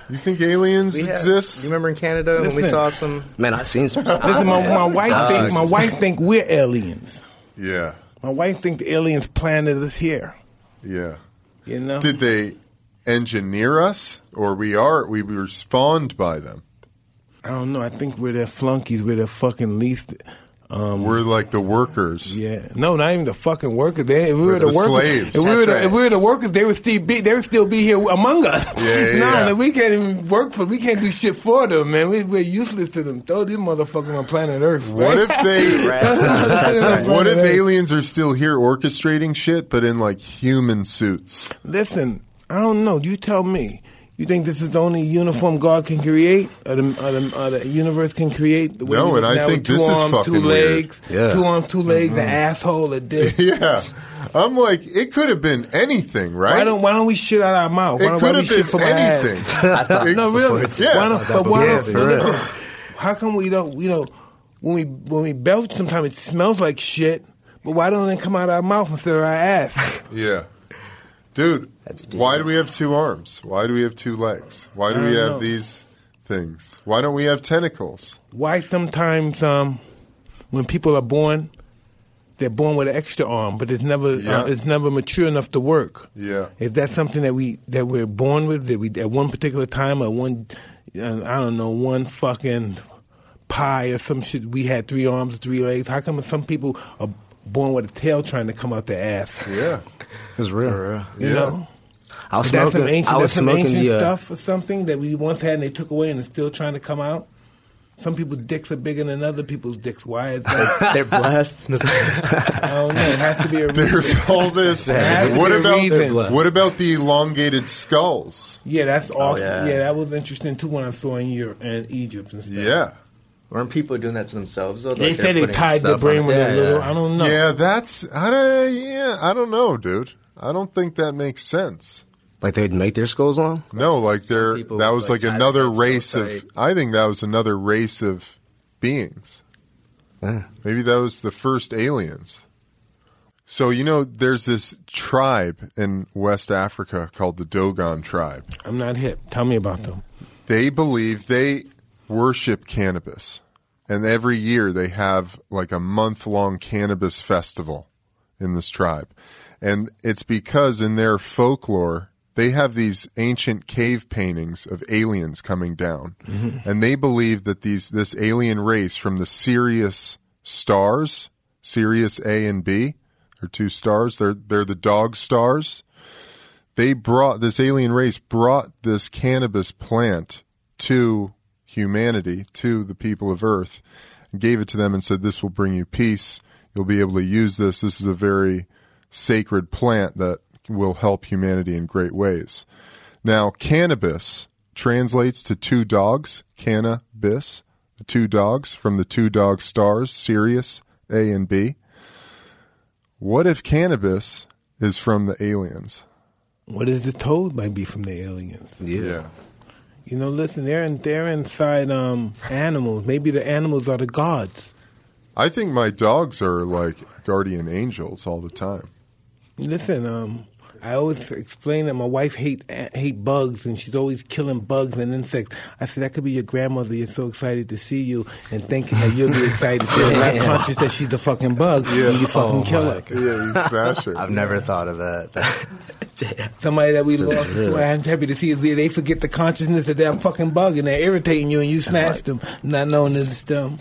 You think aliens
we had-
exist?
You remember in Canada when we saw some?
Man, I seen some.
Listen, my, my wife
Dogs.
think my wife think we're aliens.
Yeah.
My wife think the aliens planted us here.
Yeah.
You know,
Did they engineer us, or we are we were spawned by them?
I don't know. I think we're their flunkies. We're their fucking least. Um,
We're like the workers.
yeah, no, not even the fucking workers. They, if we
We're
were the,
the
workers.
slaves.
If we, were
That's
the,
right.
if we were the workers, they would still be. They would still be here among us.
Yeah, yeah, [LAUGHS]
nah,
yeah.
we can't even work for. We can't do shit for them, man. We, we're useless to them. Throw these motherfuckers on planet Earth.
What if they? [LAUGHS]
Right.
What if aliens are still here orchestrating shit, but in like human suits?
Listen, I don't know. You tell me. You think this is the only uniform God can create, or the, or the, or the universe can create? The way
No, and I think this is
arms, two
fucking weird.
legs,
Yeah.
two arms, two legs, the mm-hmm. asshole, the [LAUGHS] dick.
Yeah, I'm like, it could have been anything, right?
Why don't Why don't we shit out our mouth? Why
it
don't,
could have
we shit
been anything. [LAUGHS] It-
No, really.
Yeah.
Why don't, but why
Yeah,
don't? listen, how come we don't? You know, when we when we belch, sometimes it smells like shit. But why don't it come out of our mouth instead of our ass? [LAUGHS]
Yeah. Dude,
That's deep.
why do we have two arms? Why do we have two legs? Why do we have
know.
these things? Why don't we have tentacles?
why sometimes um, when people are born, they're born with an extra arm, but it's never
Yeah.
uh, it's never mature enough to work.
Yeah.
Is that something that we that we're born with? That we at one particular time or one uh, I don't know one fucking pie or some shit? We had three arms, three legs. How come some people are born with a tail trying to come out their ass?
Yeah.
It's real.
You
Yeah.
know.
I was
Is that some ancient,
I was
that's some
smoking
ancient
the, uh,
stuff or something that we once had and they took away and it's still trying to come out? Some people's dicks are bigger than other people's dicks. Why is that? [LAUGHS]
They're blessed. [LAUGHS]
I don't know. It has to be a reason.
There's all [LAUGHS] this.
has to
what
be a
about what about the elongated skulls?
Yeah, that's awesome.
yeah.
yeah. that was interesting too when I saw in Europe and Egypt and stuff.
Yeah.
Weren't people doing that to themselves? Though?
They
Like,
said
they're
they
putting
tied their
stuff
brain
on it.
with
yeah,
a little.
yeah.
I don't know.
Yeah, that's I don't yeah, I don't know, dude. I don't think that makes sense.
Like they'd make their skulls long.
No, like there
people,
that was
like,
like, another race
so
of. I think that was another race of beings.
Yeah.
Maybe that was the first aliens. So you know there's this tribe in West Africa called the Dogon tribe.
I'm not hip. Tell me about them.
They believe they worship cannabis. And every year they have like a month long cannabis festival in this tribe. And it's because in their folklore, they have these ancient cave paintings of aliens coming down. Mm-hmm. And they believe that these this alien race from the Sirius stars, Sirius A and B, are two stars. They're they're the dog stars they brought this alien race brought this cannabis plant to humanity, to the people of Earth, and gave it to them and said, This will bring you peace. You'll be able to use this. This is a very sacred plant that will help humanity in great ways. Now, cannabis translates to two dogs, cannabis, the two dogs from the two dog stars, Sirius A and B. What if cannabis is from the aliens?
What is the toad might be from the aliens?
Yeah.
You know, listen, they're in, they're inside um, animals. Maybe the animals are the gods.
I think my dogs are like guardian angels all the time.
Listen, um, I always explain that my wife hate hate bugs, and she's always killing bugs and insects. I said that could be your grandmother. You're so excited to see you, and thinking that you'll be excited to see her, not conscious that she's the fucking bug.
Yeah.
and you fucking
Oh,
kill
my
her.
Yeah, you smash her. [LAUGHS]
I've never thought of that. [LAUGHS] Damn.
Somebody that we lost, so I'm happy to see is we they forget the consciousness that they're a fucking bug and they're irritating you, and you smash them, not knowing it's them.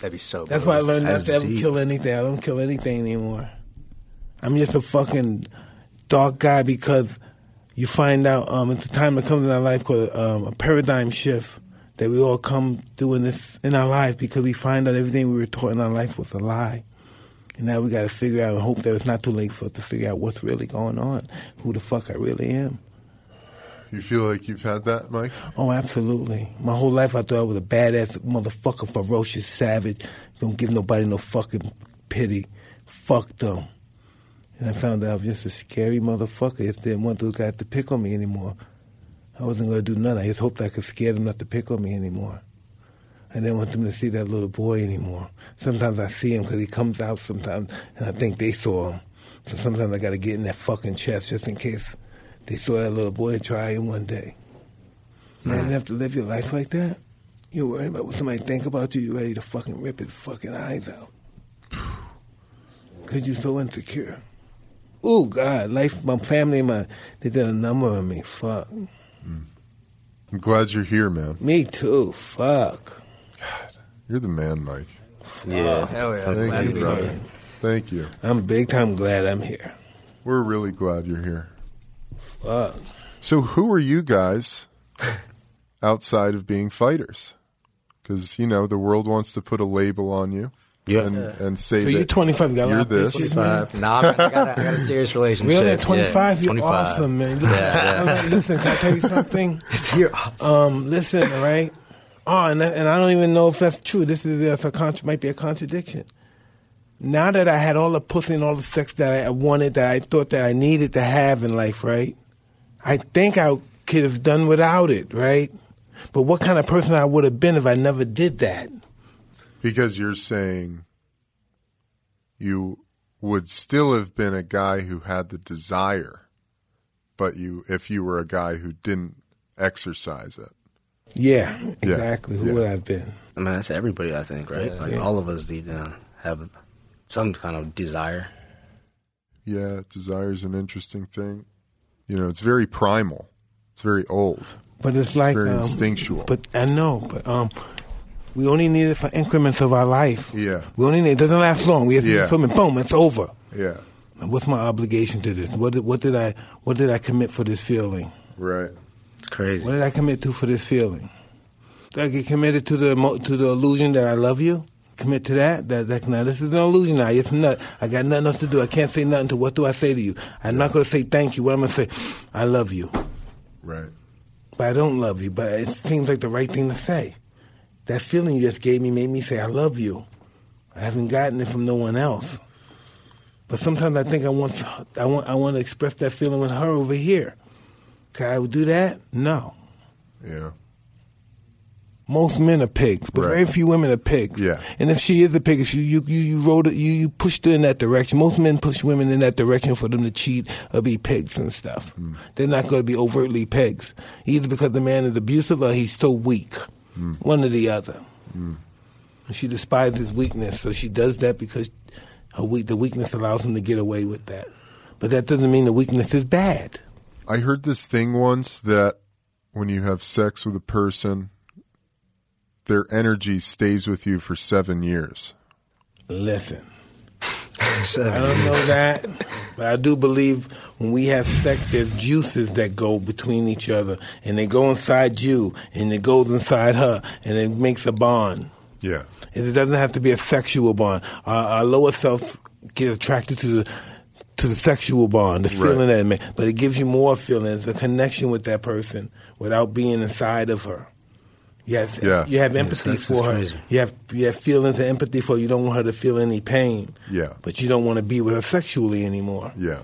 That'd be so.
That's why I learned not
That's
to ever kill anything. I don't kill anything anymore. I'm just a fucking dark guy because you find out um, it's a time that comes in our life called um, a paradigm shift that we all come through in this in our life because we find out everything we were taught in our life was a lie. And now we got to figure out and hope that it's not too late for us to figure out what's really going on, who the fuck I really am.
You feel like you've had that, Mike?
Oh, absolutely. My whole life I thought I was a badass motherfucker, ferocious savage. Don't give nobody no fucking pity. Fuck them. And I found out I was just a scary motherfucker. Just didn't want those guys to pick on me anymore. I wasn't going to do nothing. I just hoped I could scare them not to pick on me anymore. I didn't want them to see that little boy anymore. Sometimes I see him because he comes out sometimes, and I think they saw him. So sometimes I got to get in that fucking chest just in case they saw that little boy and try him one day. Man, you have to live your life like that. You're worried about what somebody think about you. You're ready to fucking rip his fucking eyes out. [SIGHS] Because you're so insecure. Oh God, life, my family, my they did a number on me. Fuck. Hmm.
I'm glad you're here, man.
Me too. Fuck.
You're the man, Mike.
Yeah.
Hell yeah.
Thank you, brother.
here.
Thank you.
I'm big time glad I'm here.
We're really glad you're here.
Fuck.
So, who are you guys [LAUGHS] outside of being fighters? Because you know the world wants to put a label on you
Yeah.
and, and say
So
that
you're 25. You got
you're this.
bitches, man.
Five. Nah, man, I, got a, I got a serious relationship.
Really, at 25,
Yeah,
you're
25.
awesome, man. Listen,
Yeah, yeah.
listen, can I tell you something? [LAUGHS]
You're awesome.
Um, listen, all right. Oh, and, that, and I don't even know if that's true. This is that's a contra- might be a contradiction. Now that I had all the pussy and all the sex that I wanted, that I thought that I needed to have in life, right? I think I could have done without it, right? But what kind of person I would have been if I never did that?
Because you're saying you would still have been a guy who had the desire, but you if you were a guy who didn't exercise it.
Yeah,
Yeah,
exactly. Who
yeah.
would I have been?
I mean, that's everybody, I think, right? like
Yeah.
all of us need to have some kind of desire.
Yeah, desire is an interesting thing. You know, it's very primal. It's very old.
But it's like it's
Very
um,
instinctual.
But I know, but um, we only need it for increments of our life.
Yeah.
We only need it doesn't last long. We have to
Yeah.
film and boom, it's over.
Yeah.
And What's my obligation to this? What did, what did I what did I commit for this feeling?
Right.
It's crazy.
What did I commit to for this feeling? Did I get committed to the to the illusion that I love you? Commit to that. That, that now this is an illusion. Now it's not. I got nothing else to do. I can't say nothing to. What do I say to you? I'm not going to say thank you. What I'm going to say, I love you.
Right.
but I don't love you. But it seems like the right thing to say. That feeling you just gave me made me say I love you. I haven't gotten it from no one else. But sometimes I think I want I want I want to express that feeling with her over here. Can I do that? No.
Yeah.
Most men are pigs, but
Right.
very few women are pigs.
Yeah.
And if she is a pig, you you you, you wrote it, you you pushed her in that direction. Most men push women in that direction for them to cheat or be pigs and stuff.
Hmm.
They're not going to be overtly pigs, either because the man is abusive or he's so weak.
Hmm.
One or the other. And She despises weakness, so she does that because her weak, the weakness allows him to get away with that. But that doesn't mean the weakness is bad.
I heard this thing once that when you have sex with a person, their energy stays with you for seven years.
Listen. I don't know that, but I do believe when we have sex, there's juices that go between each other, and they go inside you, and it goes inside her, and it makes a bond.
Yeah.
and It doesn't have to be a sexual bond. Our, our lower self get attracted to the to the sexual bond, the
Right.
feeling that it makes, but it gives you more feelings, a connection with that person without being inside of her. You have,
Yeah.
you have empathy
sex is
for her.
crazy.
You have you have feelings of empathy for her. You don't want her to feel any pain.
Yeah.
But you don't want to be with her sexually anymore.
Yeah.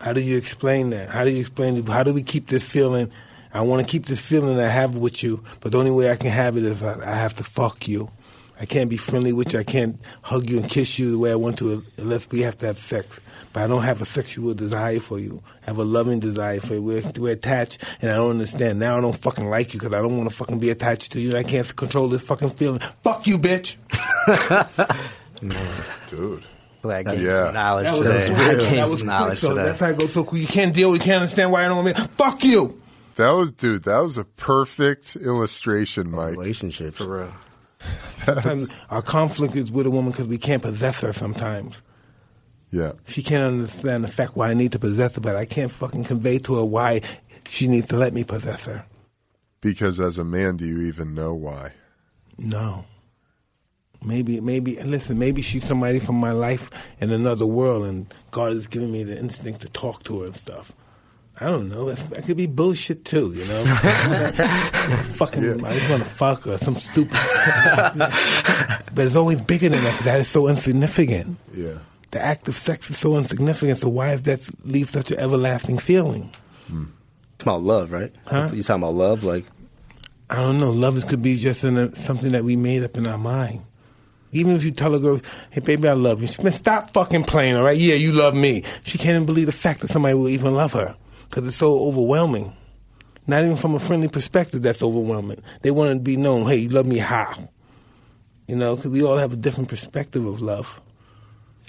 How do you explain that? How do you explain? How do we keep this feeling? I want to keep this feeling I have with you, but the only way I can have it is I, I have to fuck you. I can't be friendly with you. I can't hug you and kiss you the way I want to unless we have to have sex. But I don't have a sexual desire for you. I have a loving desire for you. We're, we're attached, and I don't understand. Now I don't fucking like you because I don't want to fucking be attached to you, and I can't control this fucking feeling. Fuck you, bitch. [LAUGHS]
Dude.
Glad I gained
Yeah.
some knowledge
That was,
today.
quick.
I
that
gained
was
some
quick.
knowledge
So
today.
that's how it goes so quick. You can't deal. You can't understand why I don't want me. Fuck you.
That was dude, that was a perfect illustration, Mike.
Relationship.
For real.
Sometimes our conflict is with a woman because we can't possess her sometimes.
Yeah.
She can't understand the fact why I need to possess her, but I can't fucking convey to her why she needs to let me possess her.
Because as a man, do you even know why?
No. Maybe, maybe, listen, maybe she's somebody from my life in another world and God is giving me the instinct to talk to her and stuff. I don't know. That could be bullshit too, you know? [LAUGHS] fucking, I just want to fuck her, some stupid [LAUGHS] But it's always bigger than that that is so insignificant.
Yeah.
The act of sex is so insignificant, so why does that leave such an everlasting feeling? Hmm.
It's about love, right?
Huh?
You talking about love? Like,
I don't know. Love is, could be just a, something that we made up in our mind. Even if you tell a girl, "Hey, baby, I love you," she man, stop fucking playing. All right, yeah, you love me. She can't even believe the fact that somebody will even love her because it's so overwhelming. Not even from a friendly perspective, that's overwhelming. They want to be known. Hey, you love me how? You know, because we all have a different perspective of love.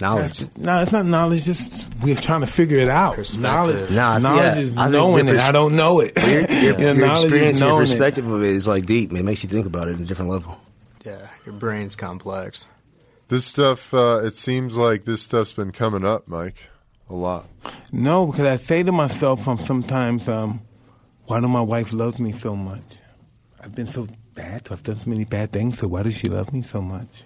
Knowledge.
That's- No, it's not knowledge. Just we're trying to figure it out.
Perspective.
Knowledge,
Nah,
knowledge
yeah,
is
I think
knowing it. I don't know it.
Your, your, [LAUGHS]
Your
your experience, your
knowing it.
perspective of it is like deep. It makes you think about it at a different level.
Yeah, your brain's complex.
This stuff, uh, it seems like this stuff's been coming up, Mike, a lot.
No, because I say to myself um, sometimes, um, why do my wife love me so much? I've been so bad. I've done so many bad things. So why does she love me so much?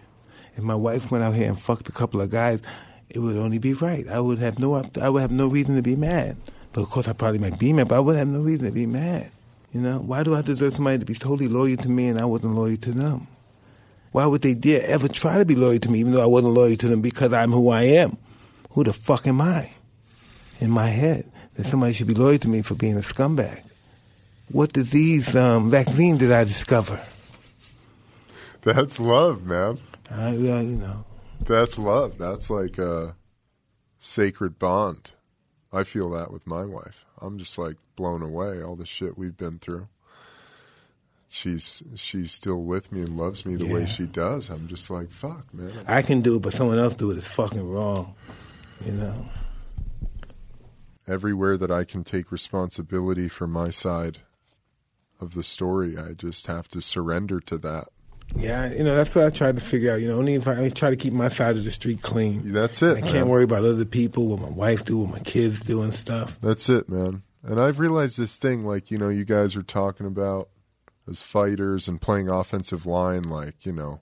If my wife went out here and fucked a couple of guys, it would only be right. I would have no, I would have no reason to be mad. But of course, I probably might be mad, but I would have no reason to be mad. You know, why do I deserve somebody to be totally loyal to me and I wasn't loyal to them? Why would they dare ever try to be loyal to me, even though I wasn't loyal to them because I'm who I am? Who the fuck am I? In my head, that somebody should be loyal to me for being a scumbag. What disease um, vaccine did I discover?
That's love, man.
I, you know,
That's love. That's like a sacred bond. I feel that with my wife. I'm just like blown away all the shit we've been through. She's she's still with me and loves me the way she does. I'm just like fuck, man.
I can do it, but someone else do it is fucking wrong. You know,
Everywhere that I can take responsibility for my side of the story, I just have to surrender to that.
Yeah, you know that's what I tried to figure out. You know, only if I, I try to keep my side of the street clean.
That's it.
I can't
man.
worry about other people, what my wife do, what my kids do, and stuff.
That's it, man. And I've realized this thing, like, you know, you guys are talking about as fighters and playing offensive line, like, you know,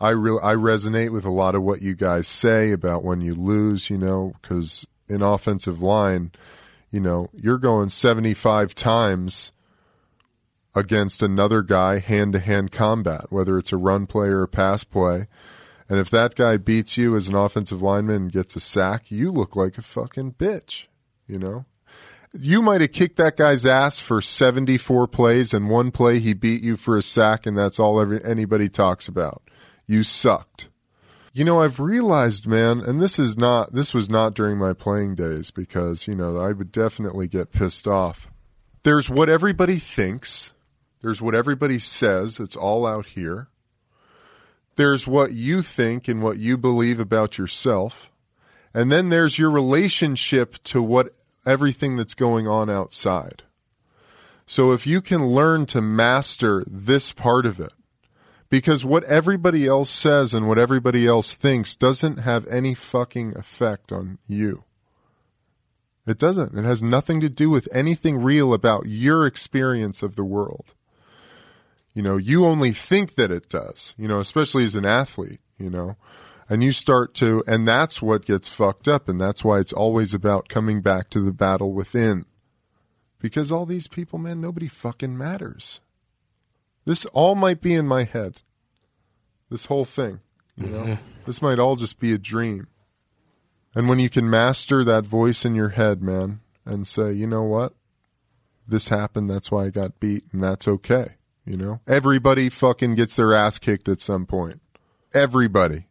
I real I resonate with a lot of what you guys say about when you lose, you know, because in offensive line, you know, you're going 75 times against another guy hand to hand combat, whether it's a run play or a pass play. And if that guy beats you as an offensive lineman and gets a sack, you look like a fucking bitch, you know? You might have kicked that guy's ass for 74 plays and one play he beat you for a sack and that's all every, anybody talks about. You sucked. You know, I've realized, man, and this is not this was not during my playing days because, you know, I would definitely get pissed off. There's what everybody thinks. There's what everybody says. It's all out here. There's what you think and what you believe about yourself. And then there's your relationship to what everything that's going on outside. So if you can learn to master this part of it, because what everybody else says and what everybody else thinks doesn't have any fucking effect on you. It doesn't. It has nothing to do with anything real about your experience of the world. You know, you only think that it does, you know, especially as an athlete, you know, and you start to, and that's what gets fucked up. And that's why it's always about coming back to the battle within. Because all these people, man, nobody fucking matters. This all might be in my head. This whole thing, you know, mm-hmm. this might all just be a dream. And when you can master that voice in your head, man, and say, you know what? This happened. That's why I got beat, and that's okay. You know, everybody fucking gets their ass kicked at some point. Everybody.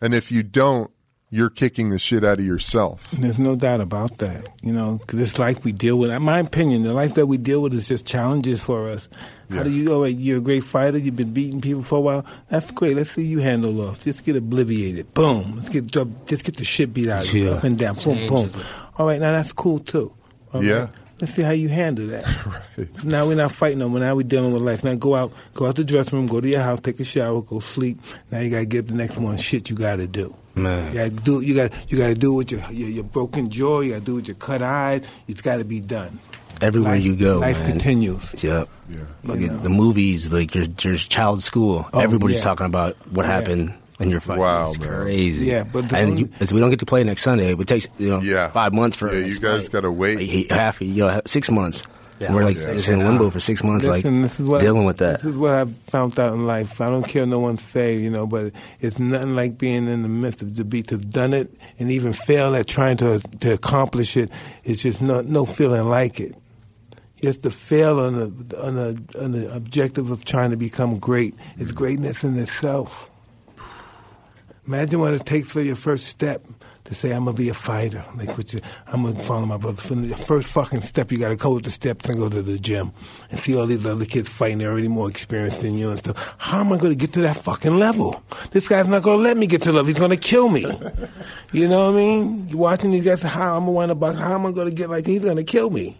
And if you don't, you're kicking the shit out of yourself.
There's no doubt about that. You know, 'cause this life we deal with, in my opinion, the life that we deal with is just challenges for us. How
Yeah.
do you, all right, you're a great fighter, you've been beating people for a while. That's great. Let's see you handle loss. Just get obliviated. Boom. Let's get, just get the shit beat out of you.
Yeah.
Up and down. Boom, boom.
It.
All right, now that's cool too. All right?
Yeah.
Let's see how you handle that. [LAUGHS] Now we're not fighting no more. Now we're dealing with life. Now go out, go out the dressing room, go to your house, take a shower, go sleep. Now you gotta get the next one. Shit, you gotta do.
Man.
You gotta do. You gotta. You gotta do it with your, your your broken jaw. You gotta do it with your cut eye. It's got to be done.
Everywhere
Life-
you go,
life
man.
continues.
Yep.
Yeah.
Like
You know.
the movies, like your, your child school.
Oh,
Everybody's
yeah.
talking about what
Yeah.
happened in your fight.
Wow,
it's
man.
crazy.
Yeah, but the
and
only-
you, as we don't get to play next Sunday. It takes you know
Yeah.
five months for.
Yeah,
our
you guys gotta wait.
Like, he- half you know six months.
Yeah.
And we're like
Yeah.
just in limbo for six months,
Listen,
like
this is what
dealing with that.
This is what I've found out in life. I don't care what no one say, you know, but it's nothing like being in the midst of the beat. To have done it and even fail at trying to to accomplish it. It's just no no feeling like it. Just to fail on the on the on the objective of trying to become great. It's mm. greatness in itself. Imagine what it takes for your first step to say I'm gonna be a fighter. Like what you, I'm gonna follow my brother. The first fucking step, you gotta go with the steps and go to the gym and see all these other kids fighting. They're already more experienced than you and stuff. How am I gonna get to that fucking level? This guy's not gonna let me get to the level. He's gonna kill me. you know what I mean? You watching these guys? How I'm gonna wind up? How am I gonna get like? He's gonna kill me.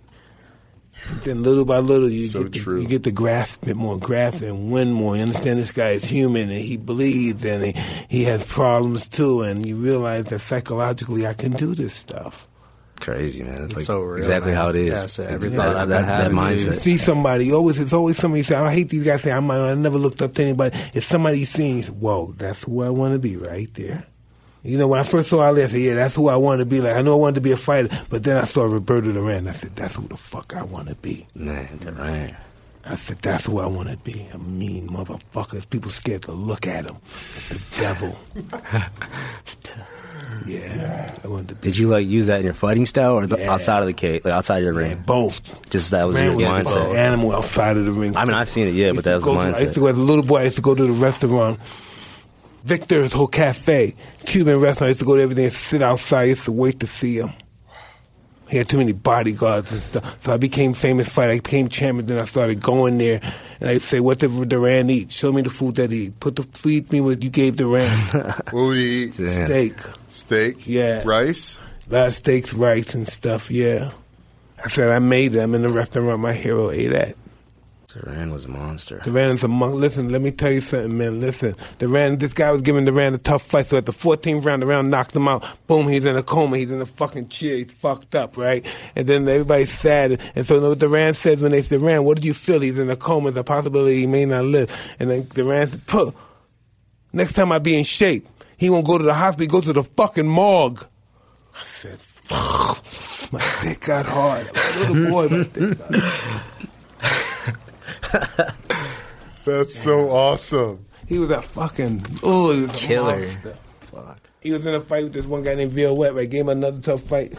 Then little by little, you
So
get to,
true.
you get to grasp it more, grasp and win more. You understand this guy is human and he bleeds and he, he has problems too. And you realize that psychologically, I can do this stuff.
Crazy man. It's,
It's
like
so real,
exactly
man.
how it is.
Yeah, so every thought
that,
I've
that,
been
that
having,
mindset.
See somebody, always it's always somebody say, I hate these guys say I'm I never looked up to anybody. It's somebody you see and you say, Whoa, that's who I want to be right there. You know, when I first saw Ali, I said, Yeah, that's who I wanted to be. Like I know I wanted to be a fighter, but then I saw Roberto Duran. I said, That's who the fuck I want to be.
Man, man.
I said, that's who I want to be. A mean motherfucker. People scared to look at him. The devil. [LAUGHS] yeah. I wanted to be.
Did you like use that in your fighting style or the,
Yeah.
outside of the cage, like outside of your
Yeah,
ring?
both.
Just that was
Man
your
was an
mindset.
animal outside of the ring.
I mean, I've seen it, yeah, but that was the
go to- I used to
mindset.
as a little boy. I used to go to the restaurant, Victor's whole cafe, Cuban restaurant. I used to go to every day and sit outside. I used to wait to see him. He had too many bodyguards and stuff. So I became famous fighter. I became champion. Then I started going there, and I'd say, "What did Duran eat? Show me the food that he eat. Put the feed me what you gave Duran. [LAUGHS]
What would he eat?
Damn.
Steak,
Steak?
Yeah.
Rice?
a lot of steaks, rice, and stuff. Yeah." I said, "I made them in the restaurant. My hero ate at."
Duran was a monster.
Duran's a monk. Listen, let me tell you something, man. Listen, Duran, this guy was giving Duran a tough fight. So at the 14th round, Duran knocked him out. Boom, he's in a coma. He's in a fucking chair. He's fucked up, right? And then everybody's sad. And so what Duran says when they say, Duran, what did you feel? He's in a coma. There's a possibility he may not live. And then Duran said, Puh, next time I be in shape, he won't go to the hospital. He goes to the fucking morgue. I said, fuck. My dick got hard. I'm [LAUGHS] little boy, my dick got hard. [LAUGHS]
That's so awesome.
He was a fucking oh, he was
Killer.
monster.
Fuck.
He was in a fight with this one guy named Viruet. Right, gave him another tough fight.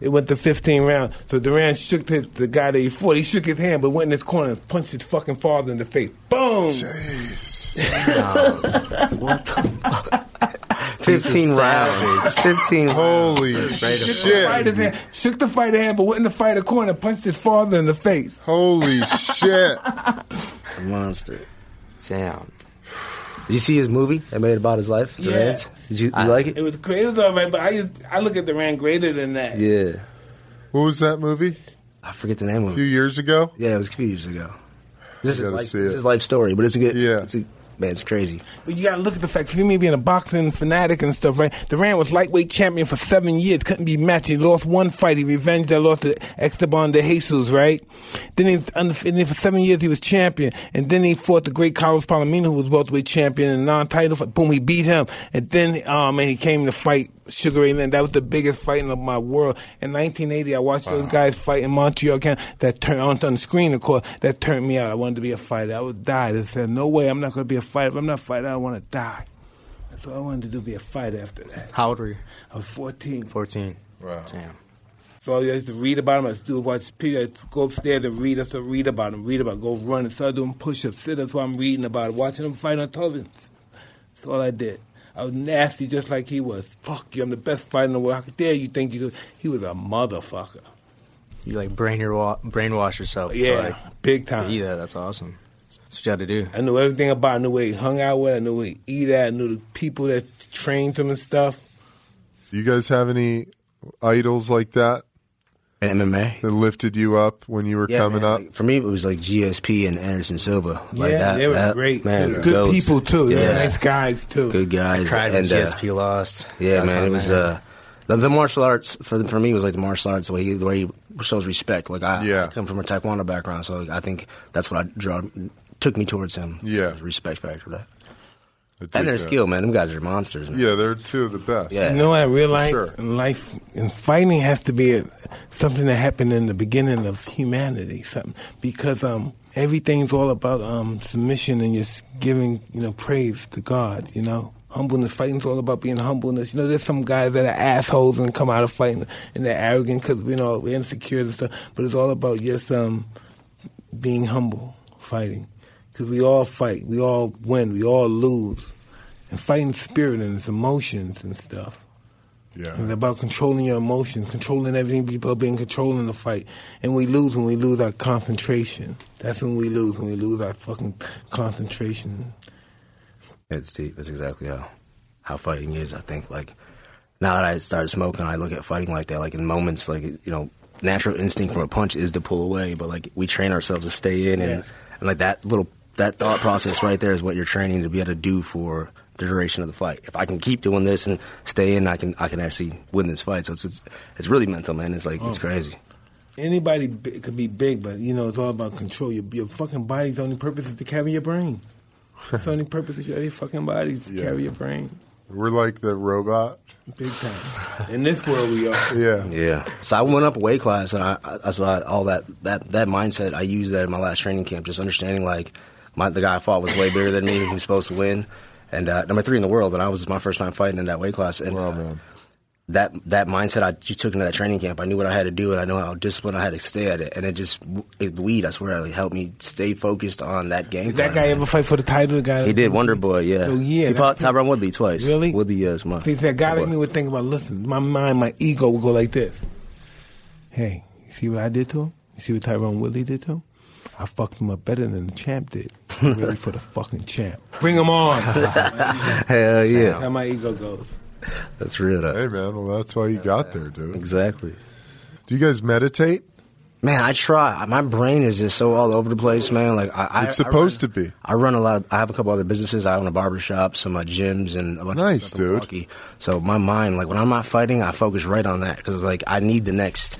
It went to 15 rounds. So Duran shook his, the guy that he fought. He shook his hand, but went in his corner and punched his fucking father in the face. Boom!
Jeez. [LAUGHS]
15 rounds. 15
Holy
Shook the,
shit.
hand, shook the fighter hand, but went in the fighter corner punched his father in the face.
Holy shit.
A monster.
Damn.
Did you see his movie that made about his life?
Yeah.
Duran's? Did you, you
I-
like it?
It was crazy. It all right, but I I look at Duran greater than that.
Yeah.
What was that movie?
I forget the name of it.
A few years ago?
Yeah, it was a few years ago. This is
gotta
life,
see
this
it.
is life story, but it's a good.
Yeah.
It's a, man, it's crazy.
But you gotta look at the fact, for me being a boxing fanatic and stuff, right? Duran was lightweight champion for seven years, couldn't be matched. He lost one fight, he revenged that lost to Esteban de Jesus, right? Then he, then for seven years he was champion, and then he fought the great Carlos Palomino, who was welterweight champion and non-title. Boom, he beat him, and then, um, and he came to fight Sugar Ray Leonard. That was the biggest fight in my world. In 1980, I watched those guys fight in Montreal, Canada. That turned on, on the screen, of course. That turned me out. I wanted to be a fighter. I would die. I said, no way, I'm not going to be a fighter. If I'm not a fighter, I want to die. That's all I wanted to do, be a fighter after that.
How old were you?
I was 14.
14.
Wow.
Damn.
So I used to read about him. I used to watch Peter. I'd go upstairs and read. I used to read about him, read about him, go run and start doing push-ups, sit-ups while I'm reading about it, watching him fight on television. That's all I did. I was nasty just like he was. Fuck you, I'm the best fighter in the world. How dare you think you could? He was a motherfucker.
You like brain your wa- brainwash yourself.
Yeah,
To, like,
big time.
eat that. That's awesome. That's what you had to do.
I knew everything about. him. I knew where he hung out with. I knew where he eat at. I knew the people that trained him and stuff.
Do you guys have any idols like that
And MMA.
that lifted you up when you were
Yeah,
coming
man,
up?
like, for me, it was like GSP and Anderson Silva. Like
yeah,
that,
they were
that-
great.
Man,
too. good
goats.
people too. They
Yeah.
nice guys too.
Good guys.
I Cried when
and, uh,
GSP lost.
Yeah,
That's
man. It was uh, the, the martial arts for for me was like the martial arts the way he, the way he shows respect. Like I,
Yeah.
I come from a taekwondo background, so like, I think that's what I draw took me towards him.
Yeah.
Respect factor. That.
I dig
And their
that.
skill, man. Them guys are monsters. Man.
Yeah, they're two of the best.
Yeah.
You know what I realized
sure.
life, and fighting has to be a, something that happened in the beginning of humanity, something because um everything's all about um submission and just giving you know praise to God, you know. Humbleness, fighting's all about being humbleness. You know, there's some guys that are assholes and come out of fighting and they're arrogant because you know we're insecure and stuff. But it's all about just um being humble, fighting, because we all fight, we all win, we all lose, and fighting spirit and its emotions and stuff.
Yeah.
It's about controlling your emotions, controlling everything. People being controlling the fight, and we lose when we lose our concentration. That's when we lose when we lose our fucking concentration.
It's deep. That's exactly how how fighting is. I think like now that I started smoking, I look at fighting like that. Like in moments, like you know, natural instinct from a punch is to pull away, but like we train ourselves to stay in, and,
Yeah.
and like that little that thought process right there is what you're training to be able to do for the duration of the fight. If I can keep doing this and stay in, I can I can actually win this fight. So it's it's, it's really mental, man. It's like it's
Oh.
crazy.
Anybody bi- could be big, but you know it's all about control. Your, your fucking body's only purpose is to carry your brain. It's the only [LAUGHS] purpose of your fucking body is to
Yeah.
carry your brain.
We're like the robot.
Big time. In this world, we are. [LAUGHS]
Yeah.
Yeah. So I went up a weight class, and I, I that's why all that that that mindset I used that in my last training camp. Just understanding like my the guy I fought was way bigger than me. He was supposed to win, and uh, number three in the world. And I was my first time fighting in that weight class. And
Wow,
uh,
man.
that that mindset I just took into that training camp. I knew what I had to do, and I know how disciplined I had to stay at it. And it just it, weed, I swear, it helped me stay focused on that game.
Did that guy ever fight for the title? The guy
He did Wonder Boy, yeah.
So yeah,
he fought Tyron Woodley twice.
Really?
Woodley, yes, my.
See, that guy like me would think about, listen, my mind, my ego would go like this. Hey, you see what I did to him? You see what Tyron Woodley did to him? I fucked him up better than the champ did. [LAUGHS] I'm ready for the fucking champ. Bring him on. [LAUGHS]
Hell yeah,
How my ego goes.
that's real. Though.
Hey, man. Well, that's why you got there, dude.
Exactly.
Do you guys meditate?
Man, I try. My brain is just so all over the place, man. Like I, I
It's supposed
I
to be.
I run a lot. Of, I have a couple other businesses. I own a barber shop, some uh, gyms, and a bunch
Nice,
of stuff in
dude.
Milwaukee. So my mind, like when I'm not fighting, I focus right on that because like I need the next,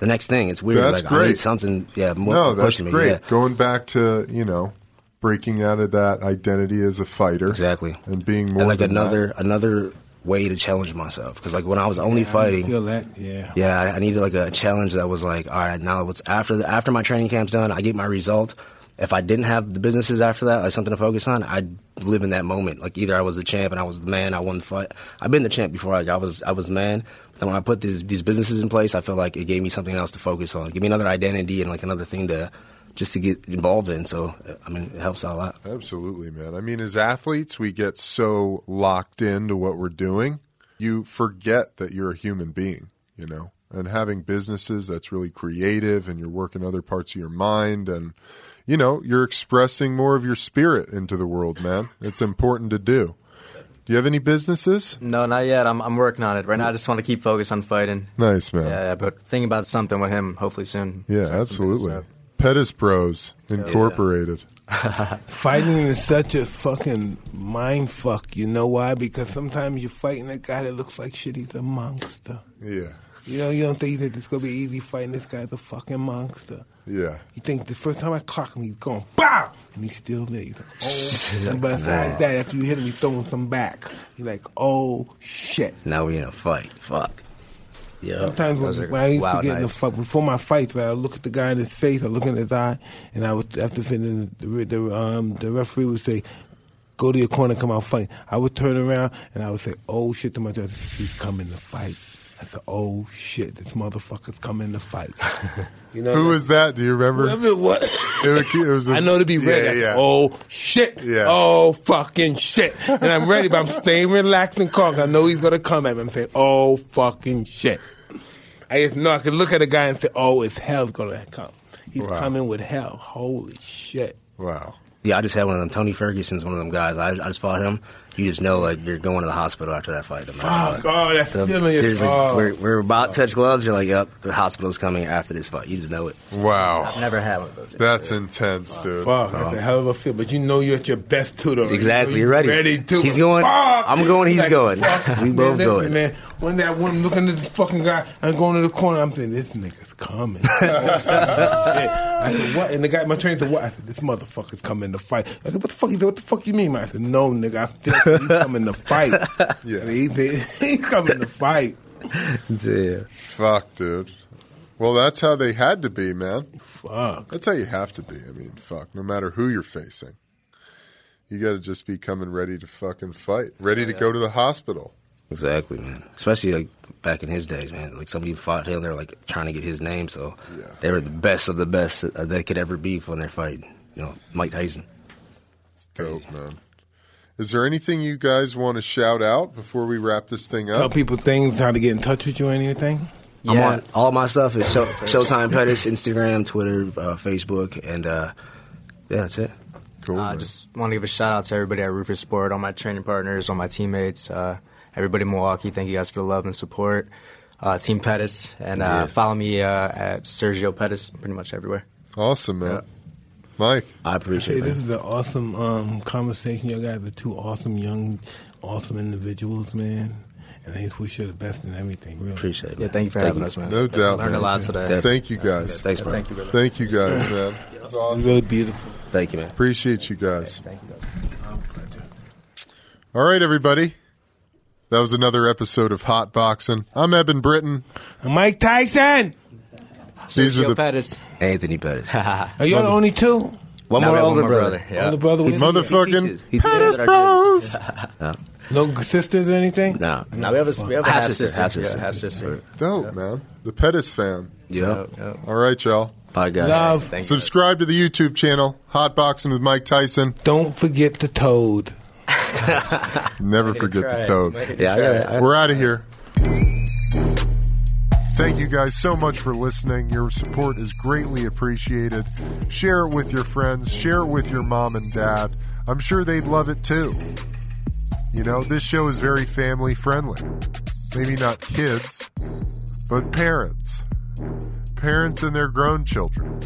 the next thing. It's weird.
That's
like I
great.
need something. Yeah, more
no, that's
me.
great.
Yeah.
Going back to, you know, breaking out of that identity as a fighter.
Exactly.
And being more
and like
than
another
that.
another way to challenge myself because like when I was only
I
fighting.
feel that, yeah.
Yeah, I, I needed like a challenge that was like, all right, now what's after the, after my training camp's done, I get my result. If I didn't have the businesses after that, like something to focus on, I'd live in that moment. Like either I was the champ and I was the man, I won the fight. I've been the champ before. Like I was, I was the man. Then when I put these these businesses in place, I felt like it gave me something else to focus on, give me another identity and like another thing to just to get involved in. So I mean, it helps out a lot.
Absolutely, man. I mean, as athletes, we get so locked into what we're doing, you forget that you're a human being, you know? And having businesses that's really creative and you're working other parts of your mind and, you know, you're expressing more of your spirit into the world, man. It's important to do. Do you have any businesses?
No, not yet. I'm I'm working on it right now. I just want to keep focused on fighting.
Nice, man.
Yeah, yeah, but thinking about something with him hopefully soon.
Yeah,
Start
absolutely.
business
Pettis Bros Incorporated. [LAUGHS]
Fighting is such a fucking mind fuck. You know why? Because sometimes you're fighting a guy that looks like shit. He's a monster.
Yeah.
You know, you don't think that it's gonna be easy fighting this guy's a fucking monster.
Yeah.
You think the first time I clock him, he's going BOW! And he's still there. He's like, oh. and besides that, after you hit him, he's throwing some back. He's like, oh, shit.
Now we in a fight. Fuck. Yeah.
Sometimes when, when I used to
wild
get in the
nights.
fight, before my fights, I look at the guy in his face, I look in his eye, and I would, after finishing, the, the, um, the referee would say, go to your corner, come out fight. I would turn around, and I would say, oh, shit to my myself, he's coming to fight. I said, oh, shit, this motherfucker's coming to fight. [LAUGHS] You know,
Who was that? Do you remember?
Whoever it was. [LAUGHS]
It was, it was a-
I know to be ready. I
Yeah,
said,
yeah.
Oh shit!
Yeah.
Oh fucking shit! And I'm ready, but I'm staying relaxed and calm. I know he's gonna come at me. I'm saying, "Oh fucking shit!" I just know I can look at a guy and say, "Oh, it's hell's gonna come. He's
Wow.
coming with hell. Holy shit!"
Wow.
Yeah, I just had one of them. Tony Ferguson's one of them guys. I, I just fought him. You just know, like, you're going to the hospital after that fight. no matter
oh,
what.
Oh, that
The-
feeling is.
seriously,
Oh.
we're, we're about to touch gloves. You're like, yep, the hospital's coming after this fight. You just know it.
Wow.
I've never had one of those.
That's intense, dude.
Fuck, that's a hell of a feel. But you know you're at your best too, though.
Exactly,
You
you're ready.
Ready too.
He's going,
Fuck!
I'm going, he's
Like,
going.
fuck. [LAUGHS]
We
Man,
both
listen,
going.
Man, when I'm looking at this fucking guy, I'm going to the corner. I'm thinking, this nigga's coming. [LAUGHS] Oh. I said, what? And the guy, my trainer said, what? I said, this motherfucker's coming to fight. I said, what the fuck? He said, what the fuck you mean, man? I said, no, nigga, I feel like he's coming to fight. [LAUGHS]
Yeah.
And he said, [LAUGHS] he's coming to fight.
Yeah.
Fuck, dude. Well, that's how they had to be, man.
Fuck.
That's how you have to be. I mean, fuck. No matter who you're facing, you got to just be coming ready to fucking fight, ready to oh, go to the hospital.
Exactly, man. Especially like back in his days, man. Like somebody fought him, they're like trying to get his name, so
Yeah.
they were the best of the best that they could ever be when they're fighting. You know, Mike Tyson.
It's dope, man. Is there anything you guys want to shout out before we wrap this thing up?
Tell people things, how to get in touch with you or anything.
I'm
Yeah.
on all my stuff is show, Showtime Pettis, Instagram, Twitter, uh, Facebook, and uh, yeah, that's it.
Cool.
I uh, just want to give a shout out to everybody at Roufusport, all my training partners, all my teammates, uh, everybody in Milwaukee. Thank you guys for the love and support. Uh, Team Pettis, and uh,
Yeah.
follow me uh, at Sergio Pettis pretty much everywhere.
awesome, man. Mike,
I appreciate
Hey,
it.
this is an awesome um, conversation. You guys are two awesome, young, awesome individuals, man. And I just wish you the best in everything. Really.
Appreciate it.
Yeah, thank you for having us, man.
No doubt,
Learned a lot today.
Def-
thank you guys.
Thanks, bro.
Thank you, brother.
Thank you guys, man. It's
It's
awesome.
really beautiful.
Thank you, man.
Appreciate you guys. Thank you guys. All right, everybody. That was another episode of Hotboxin. I'm Eben Britton.
And Mike Tyson,
These are
Sergio
the
Pettis.
Anthony Pettis. [LAUGHS]
are you the only two?
One
Now
more older
one
brother.
Yeah.
Older brother with you?
motherfucking.
He teaches
Pettis
at our
Bros. [LAUGHS]
No sisters or anything?
No.
Now we have a we have a
Half
half
sister,
sister,
half
yeah,
sister.
half sister.
Dope, man. The Pettis fam.
Yeah.
All right, y'all.
Bye, guys.
Love.
Thank you.
Subscribe to the YouTube channel, Hotboxin with Mike Tyson.
Don't forget the toad. [LAUGHS]
Never forget the toad.
Yeah, I got it. I-
We're out of here. Thank you guys so much for listening. Your support is greatly appreciated. Share it with your friends, share it with your mom and dad. I'm sure they'd love it too. You know, this show is very family friendly. Maybe not kids, but parents. Parents and their grown children.